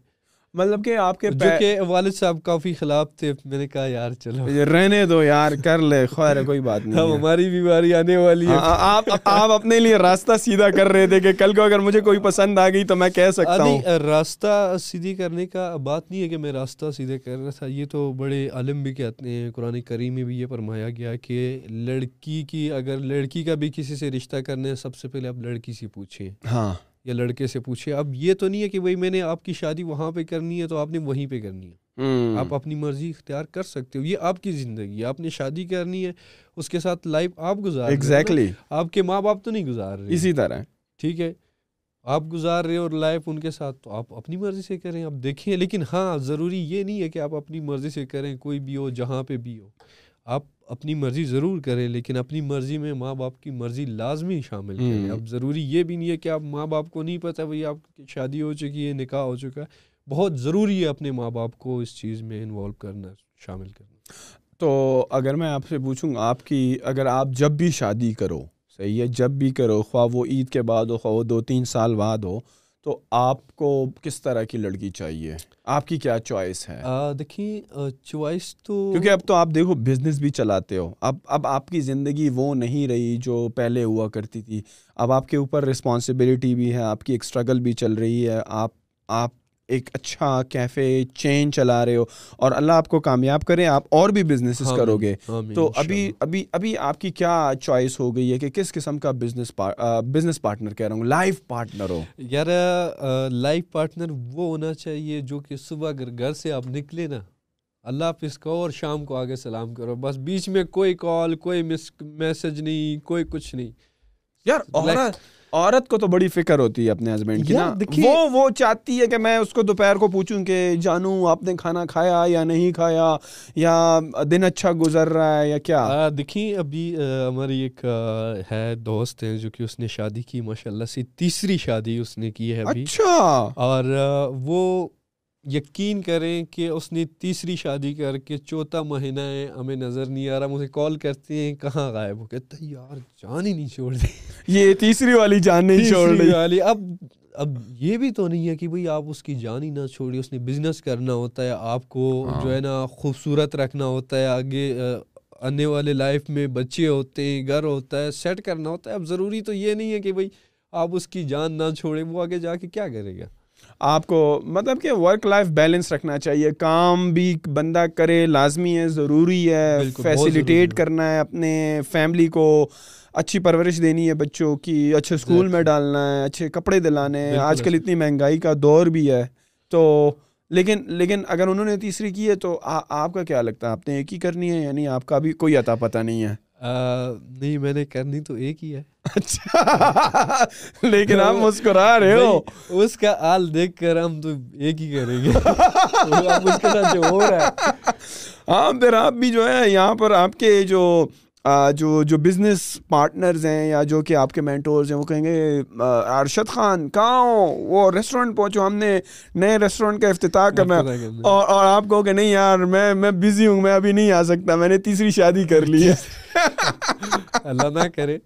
مطلب کہ آپ کے جو کہ والد صاحب کافی خلاف تھے میں نے کہا یار چلو. رہنے دو یار کر لے خیر کوئی بات نہیں ہماری بیماری آنے والی ہے۔ آپ آپ اپنے لیے راستہ سیدھا کر رہے تھے کہ کل کو اگر مجھے کوئی پسند آ گئی تو میں کہہ سکتا ہوں۔ راستہ سیدھی کرنے کا بات نہیں ہے کہ میں راستہ سیدھے کر رہا تھا یہ تو بڑے عالم بھی کہتے ہیں قرآن کریم میں بھی یہ فرمایا گیا کہ لڑکی کی اگر لڑکی کا بھی کسی سے رشتہ کرنے سب سے پہلے آپ لڑکی سے پوچھیں۔ ہاں۔ یا لڑکے سے پوچھے اب یہ تو نہیں ہے کہ بھائی میں نے آپ کی شادی وہاں پہ کرنی ہے تو آپ نے وہیں پہ کرنی ہے۔ آپ اپنی مرضی اختیار کر سکتے ہو یہ آپ کی زندگی آپ نے شادی کرنی ہے اس کے ساتھ لائف آپ گزار ایگزیکٹلی آپ کے ماں باپ تو نہیں گزار رہے۔ اسی طرح۔ ٹھیک ہے آپ گزار رہے اور لائف ان کے ساتھ تو آپ اپنی مرضی سے کریں۔ آپ دیکھیں لیکن ہاں ضروری یہ نہیں ہے کہ آپ اپنی مرضی سے کریں کوئی بھی ہو جہاں پہ بھی ہو۔ آپ اپنی مرضی ضرور کریں لیکن اپنی مرضی میں ماں باپ کی مرضی لازمی شامل کریں۔ اب ضروری یہ بھی نہیں ہے کہ آپ ماں باپ کو نہیں پتہ بھائی آپ کی شادی ہو چکی ہے نکاح ہو چکا ہے۔ بہت ضروری ہے اپنے ماں باپ کو اس چیز میں انوالو کرنا شامل کرنا۔ تو اگر میں آپ سے پوچھوں آپ کی اگر آپ جب بھی شادی کرو صحیح ہے جب بھی کرو خواہ وہ عید کے بعد ہو خواہ وہ دو تین سال بعد ہو تو آپ کو کس طرح کی لڑکی چاہیے؟ آپ کی کیا چوائس ہے؟ دیکھیں چوائس تو کیونکہ اب تو آپ دیکھو بزنس بھی چلاتے ہو۔ اب اب آپ کی زندگی وہ نہیں رہی جو پہلے ہوا کرتی تھی۔ اب آپ کے اوپر رسپانسبلٹی بھی ہے آپ کی ایک اسٹرگل بھی چل رہی ہے۔ آپ آپ ایک اچھا کیفے چین چلا رہے ہو اور اللہ آپ کو کامیاب کرے آپ اور بھی بزنس کرو گے۔ تو ابھی ابھی ابھی آپ کی کیا چوائس ہو گئی ہے کہ کس قسم کا بزنس بزنس پارٹنر کہہ رہا ہوں لائف پارٹنر ہو؟ یار لائف پارٹنر وہ ہونا چاہیے جو کہ صبح اگر گھر سے آپ نکلے نا اللہ حافظ کو اور شام کو آگے سلام کرو۔ بس بیچ میں کوئی کال کوئی میسج نہیں کوئی کچھ نہیں۔ یار عورت کو تو بڑی فکر ہوتی ہے اپنے ہسبینڈ کی نا۔ وہ وہ چاہتی ہے کہ میں اس کو دوپہر کو پوچھوں کہ جانوں آپ نے کھانا کھایا یا نہیں کھایا؟ یا دن اچھا گزر رہا ہے یا کیا؟ دیکھیں ابھی ہماری ایک ہے دوست ہے جو کہ اس نے شادی کی ماشاء اللہ سے تیسری شادی اس نے کی ہے اچھا۔ اور وہ یقین کریں کہ اس نے تیسری شادی کر کے چوتھا مہینہ ہے ہمیں نظر نہیں آ رہا مجھے کال کرتے ہیں کہاں غائب ہو کہتا یار جان ہی نہیں چھوڑ دی یہ تیسری والی جان نہیں چھوڑ رہی۔ والی۔ اب اب یہ بھی تو نہیں ہے کہ بھائی آپ اس کی جان ہی نہ چھوڑی اس نے بزنس کرنا ہوتا ہے آپ کو ہاں۔ جو ہے نا خوبصورت رکھنا ہوتا ہے آگے آنے والے لائف میں بچے ہوتے ہیں گھر ہوتا ہے سیٹ کرنا ہوتا ہے۔ اب ضروری تو یہ نہیں ہے کہ بھائی آپ اس کی جان نہ چھوڑیں وہ آگے جا کے کیا کرے گا؟ آپ کو مطلب کہ ورک لائف بیلنس رکھنا چاہیے۔ کام بھی بندہ کرے لازمی ہے ضروری ہے۔ فیسیلیٹیٹ کرنا ہے اپنے فیملی کو۔ اچھی پرورش دینی ہے بچوں کی۔ اچھے اسکول میں ڈالنا ہے اچھے کپڑے دلانے ہیں۔ آج کل اتنی مہنگائی کا دور بھی ہے۔ تو لیکن لیکن اگر انہوں نے تیسری کی ہے تو آپ کا کیا لگتا ہے؟ آپ نے ایک ہی کرنی ہے یعنی آپ کا بھی کوئی عطا پتہ نہیں ہے۔ نہیں میں نے کرنی تو ایک ہی ہے۔ اچھا۔ لیکن آپ مسکرا رہے ہو۔ اس کا حال دیکھ کر ہم تو ایک ہی کریں گے۔ ہاں پھر آپ بھی جو ہے یہاں پر آپ کے جو جو جو بزنس پارٹنرز ہیں یا جو کہ آپ کے مینٹورز ہیں وہ کہیں گے ارشد خان کہاں ہو؟ وہ ریسٹورینٹ پہنچو ہم نے نئے ریسٹورینٹ کا افتتاح کرنا۔ اور اور آپ کہو کہ نہیں یار میں میں بزی ہوں میں ابھی نہیں آ سکتا میں نے تیسری شادی کر لی ہے۔ اللہ نہ کرے۔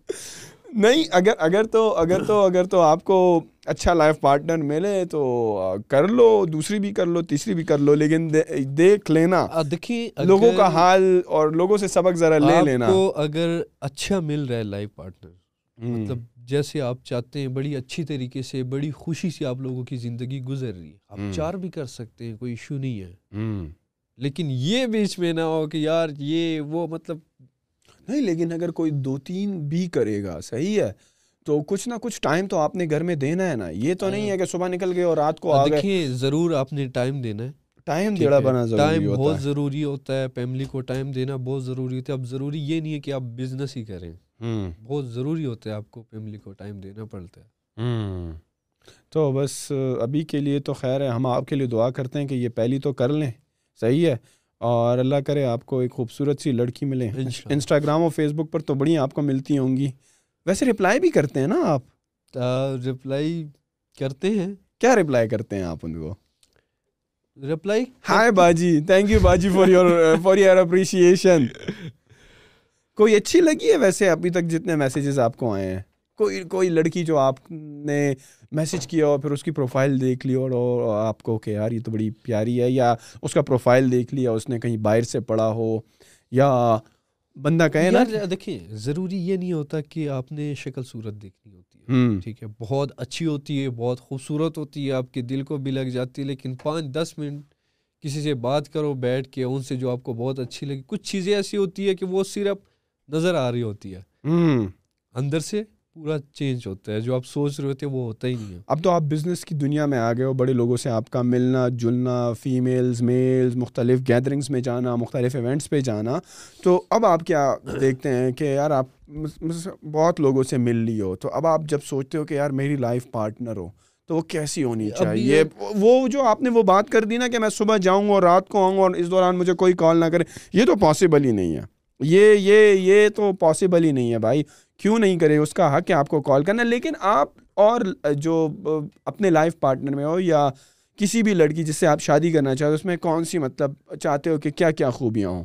نہیں اگر اگر تو اگر تو اگر تو آپ کو اچھا لائف پارٹنر ملے تو کر لو دوسری بھی کر لو تیسری بھی کر لو لیکن دیکھ لینا۔ دیکھیے لوگوں کا حال اور لوگوں سے سبق ذرا لے لینا۔ کو اگر اچھا مل رہا ہے لائف پارٹنر مطلب جیسے آپ چاہتے ہیں بڑی اچھی طریقے سے بڑی خوشی سے آپ لوگوں کی زندگی گزر رہی ہے۔ آپ چار بھی کر سکتے ہیں کوئی ایشو نہیں ہے۔ لیکن یہ بیچ میں نہ ہو کہ یار یہ وہ مطلب نہیں لیکن اگر کوئی دو تین بھی کرے گا صحیح ہے۔ تو کچھ نہ کچھ ٹائم تو آپ نے گھر میں دینا ہے نا۔ یہ تو نہیں ہے کہ صبح نکل گئے اور رات کو دیکھیے ضرور آپ نے ٹائم دینا ہے۔ ٹائم دینا بنا ٹائم بہت ضروری ہوتا ہے۔ فیملی کو ٹائم دینا بہت ضروری ہوتا ہے۔ اب ضروری یہ نہیں ہے کہ آپ بزنس ہی کریں۔ بہت ضروری ہوتا ہے آپ کو فیملی کو ٹائم دینا پڑتا ہے۔ تو بس ابھی کے لیے تو خیر ہے۔ ہم آپ کے لیے دعا کرتے ہیں کہ یہ پہلی تو کر لیں۔ صحیح ہے۔ اور اللہ کرے آپ کو ایک خوبصورت سی لڑکی ملے۔ انسٹاگرام اور فیس بک پر تو بڑی آپ کو ملتی ہوں گی۔ ویسے رپلائی بھی کرتے ہیں نا آپ؟ رپلائی کرتے ہیں۔ کیا رپلائی کرتے ہیں آپ ان کو؟ رپلائی ہائے باجی تھینک یو باجی for your for your appreciation کوئی اچھی لگی ہے ویسے ابھی تک جتنے میسیجز آپ کو آئے ہیں؟ کوئی کوئی لڑکی جو آپ نے میسج کیا اور پھر اس کی پروفائل دیکھ لی اور آپ کو کہ یار یہ تو بڑی پیاری ہے یا اس کا پروفائل دیکھ لیا اس نے کہیں باہر سے پڑھا ہو یا بندہ کہے نا دیکھیے ضروری یہ نہیں ہوتا کہ آپ نے شکل صورت دیکھنی ہوتی ہے۔ ٹھیک ہے بہت اچھی ہوتی ہے بہت خوبصورت ہوتی ہے آپ کے دل کو بھی لگ جاتی ہے لیکن پانچ دس منٹ کسی سے بات کرو بیٹھ کے ان سے جو آپ کو بہت اچھی لگی کچھ چیزیں ایسی ہوتی ہے کہ وہ صرف نظر آ رہی ہوتی ہے۔ اندر سے پورا چینج ہوتا ہے جو آپ سوچ رہے ہوتے ہیں وہ ہوتا ہی نہیں ہے۔ اب تو آپ بزنس کی دنیا میں آ گئے ہو بڑے لوگوں سے آپ کا ملنا جلنا فیمیلز میلز مختلف گیدرنگس میں جانا مختلف ایونٹس پہ جانا۔ تو اب آپ کیا دیکھتے ہیں کہ یار آپ بہت لوگوں سے مل لی ہو۔ تو اب آپ جب سوچتے ہو کہ یار میری لائف پارٹنر ہو تو وہ کیسی ہونی چاہیے؟ وہ جو آپ نے وہ بات کر دی نا کہ میں صبح جاؤں اور رات کو آؤں اور اس دوران مجھے کوئی کال نہ کرے یہ تو پاسبل ہی نہیں ہے۔ یہ یہ یہ تو پاسبل ہی نہیں ہے بھائی۔ کیوں نہیں کرے اس کا حق ہے آپ کو کال کرنا لیکن آپ اور جو اپنے لائف پارٹنر میں ہو یا کسی بھی لڑکی جس سے آپ شادی کرنا چاہتے اس میں کون سی مطلب چاہتے ہو کہ کیا کیا خوبیاں ہوں؟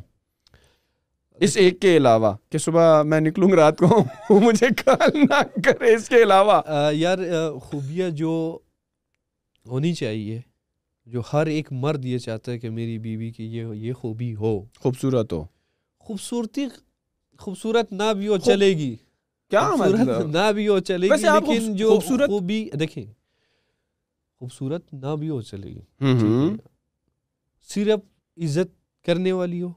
اس ایک کے علاوہ کہ صبح میں نکلوں گا رات کو مجھے کال نہ کرے اس کے علاوہ۔ یار خوبیاں جو ہونی چاہیے جو ہر ایک مرد یہ چاہتا ہے کہ میری بیوی کی یہ یہ خوبی ہو۔ خوبصورت ہو۔ خوبصورتی خوبصورت نہ بھی ہو چلے گی۔ کیا مطلب؟ نہ بھی ہو چلے گی لیکن جو خوبصورت خوبی دیکھیں خوبصورت نہ بھی ہو چلے گی۔ صرف عزت کرنے والی ہو۔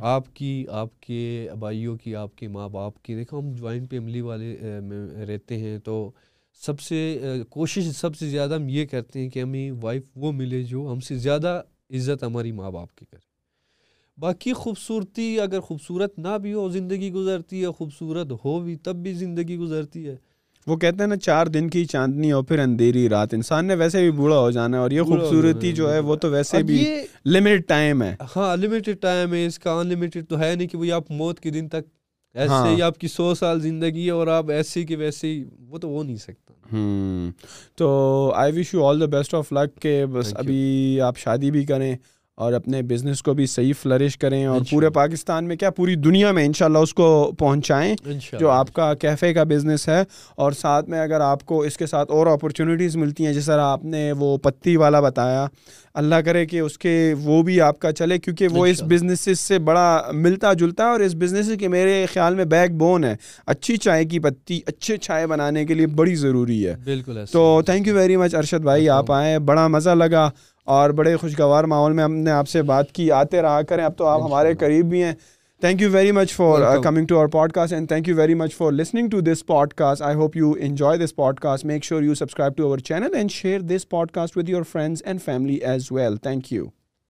آپ کی آپ کے بھائیوں کی آپ کے ماں باپ کی دیکھو ہم جوائنٹ فیملی والے رہتے ہیں تو سب سے کوشش سب سے زیادہ ہم یہ کرتے ہیں کہ ہمیں وائف وہ ملے جو ہم سے زیادہ عزت ہماری ماں باپ کی کرے۔ باقی خوبصورتی اگر خوبصورت نہ بھی ہو زندگی گزرتی ہے خوبصورت ہو بھی تب بھی زندگی گزرتی ہے۔ وہ کہتے ہیں نا چار دن کی چاندنی اور پھر اندھیری رات۔ انسان نے ویسے بھی بوڑھا ہو جانا ہے اور یہ خوبصورتی جو ہے وہ تو ویسے بھی لمیٹڈ ٹائم ہے۔ ہاں لمیٹڈ ٹائم ہے اس کا انلمیٹڈ تو ہے نہیں کہ وہ آپ موت کے دن تک ایسے ہاں۔ ہی آپ کی سو سال زندگی ہے اور آپ ایسے کہ ویسے ہی وہ تو وہ نہیں سکتا۔ تو I wish you all the best of luck کہ بس ابھی آپ شادی بھی کریں۔ اور اپنے بزنس کو بھی صحیح فلرش کریں اور پورے پاکستان میں کیا پوری دنیا میں انشاءاللہ اس کو پہنچائیں جو آپ کا کیفے کا بزنس ہے اور ساتھ میں اگر آپ کو اس کے ساتھ اور اپرچونیٹیز ملتی ہیں جس طرح آپ نے وہ پتی والا بتایا اللہ کرے کہ اس کے وہ بھی آپ کا چلے کیونکہ وہ اس بزنس سے بڑا ملتا جلتا ہے اور اس بزنس کے میرے خیال میں بیک بون ہے۔ اچھی چائے کی پتی اچھے چائے بنانے کے لیے بڑی ضروری ہے۔ بالکل تو thank you very much Arshad بھائی آپ آئے بڑا مزہ لگا۔ اور بڑے خوشگوار ماحول میں ہم نے آپ سے بات کی آتے رہا کریں۔ اب تو آپ ہمارے قریب بھی ہیں۔ Thank you very much for coming to our podcast and thank you very much for listening to this podcast I hope you enjoy this podcast make sure you subscribe to our channel and share this podcast with your friends and family as well thank you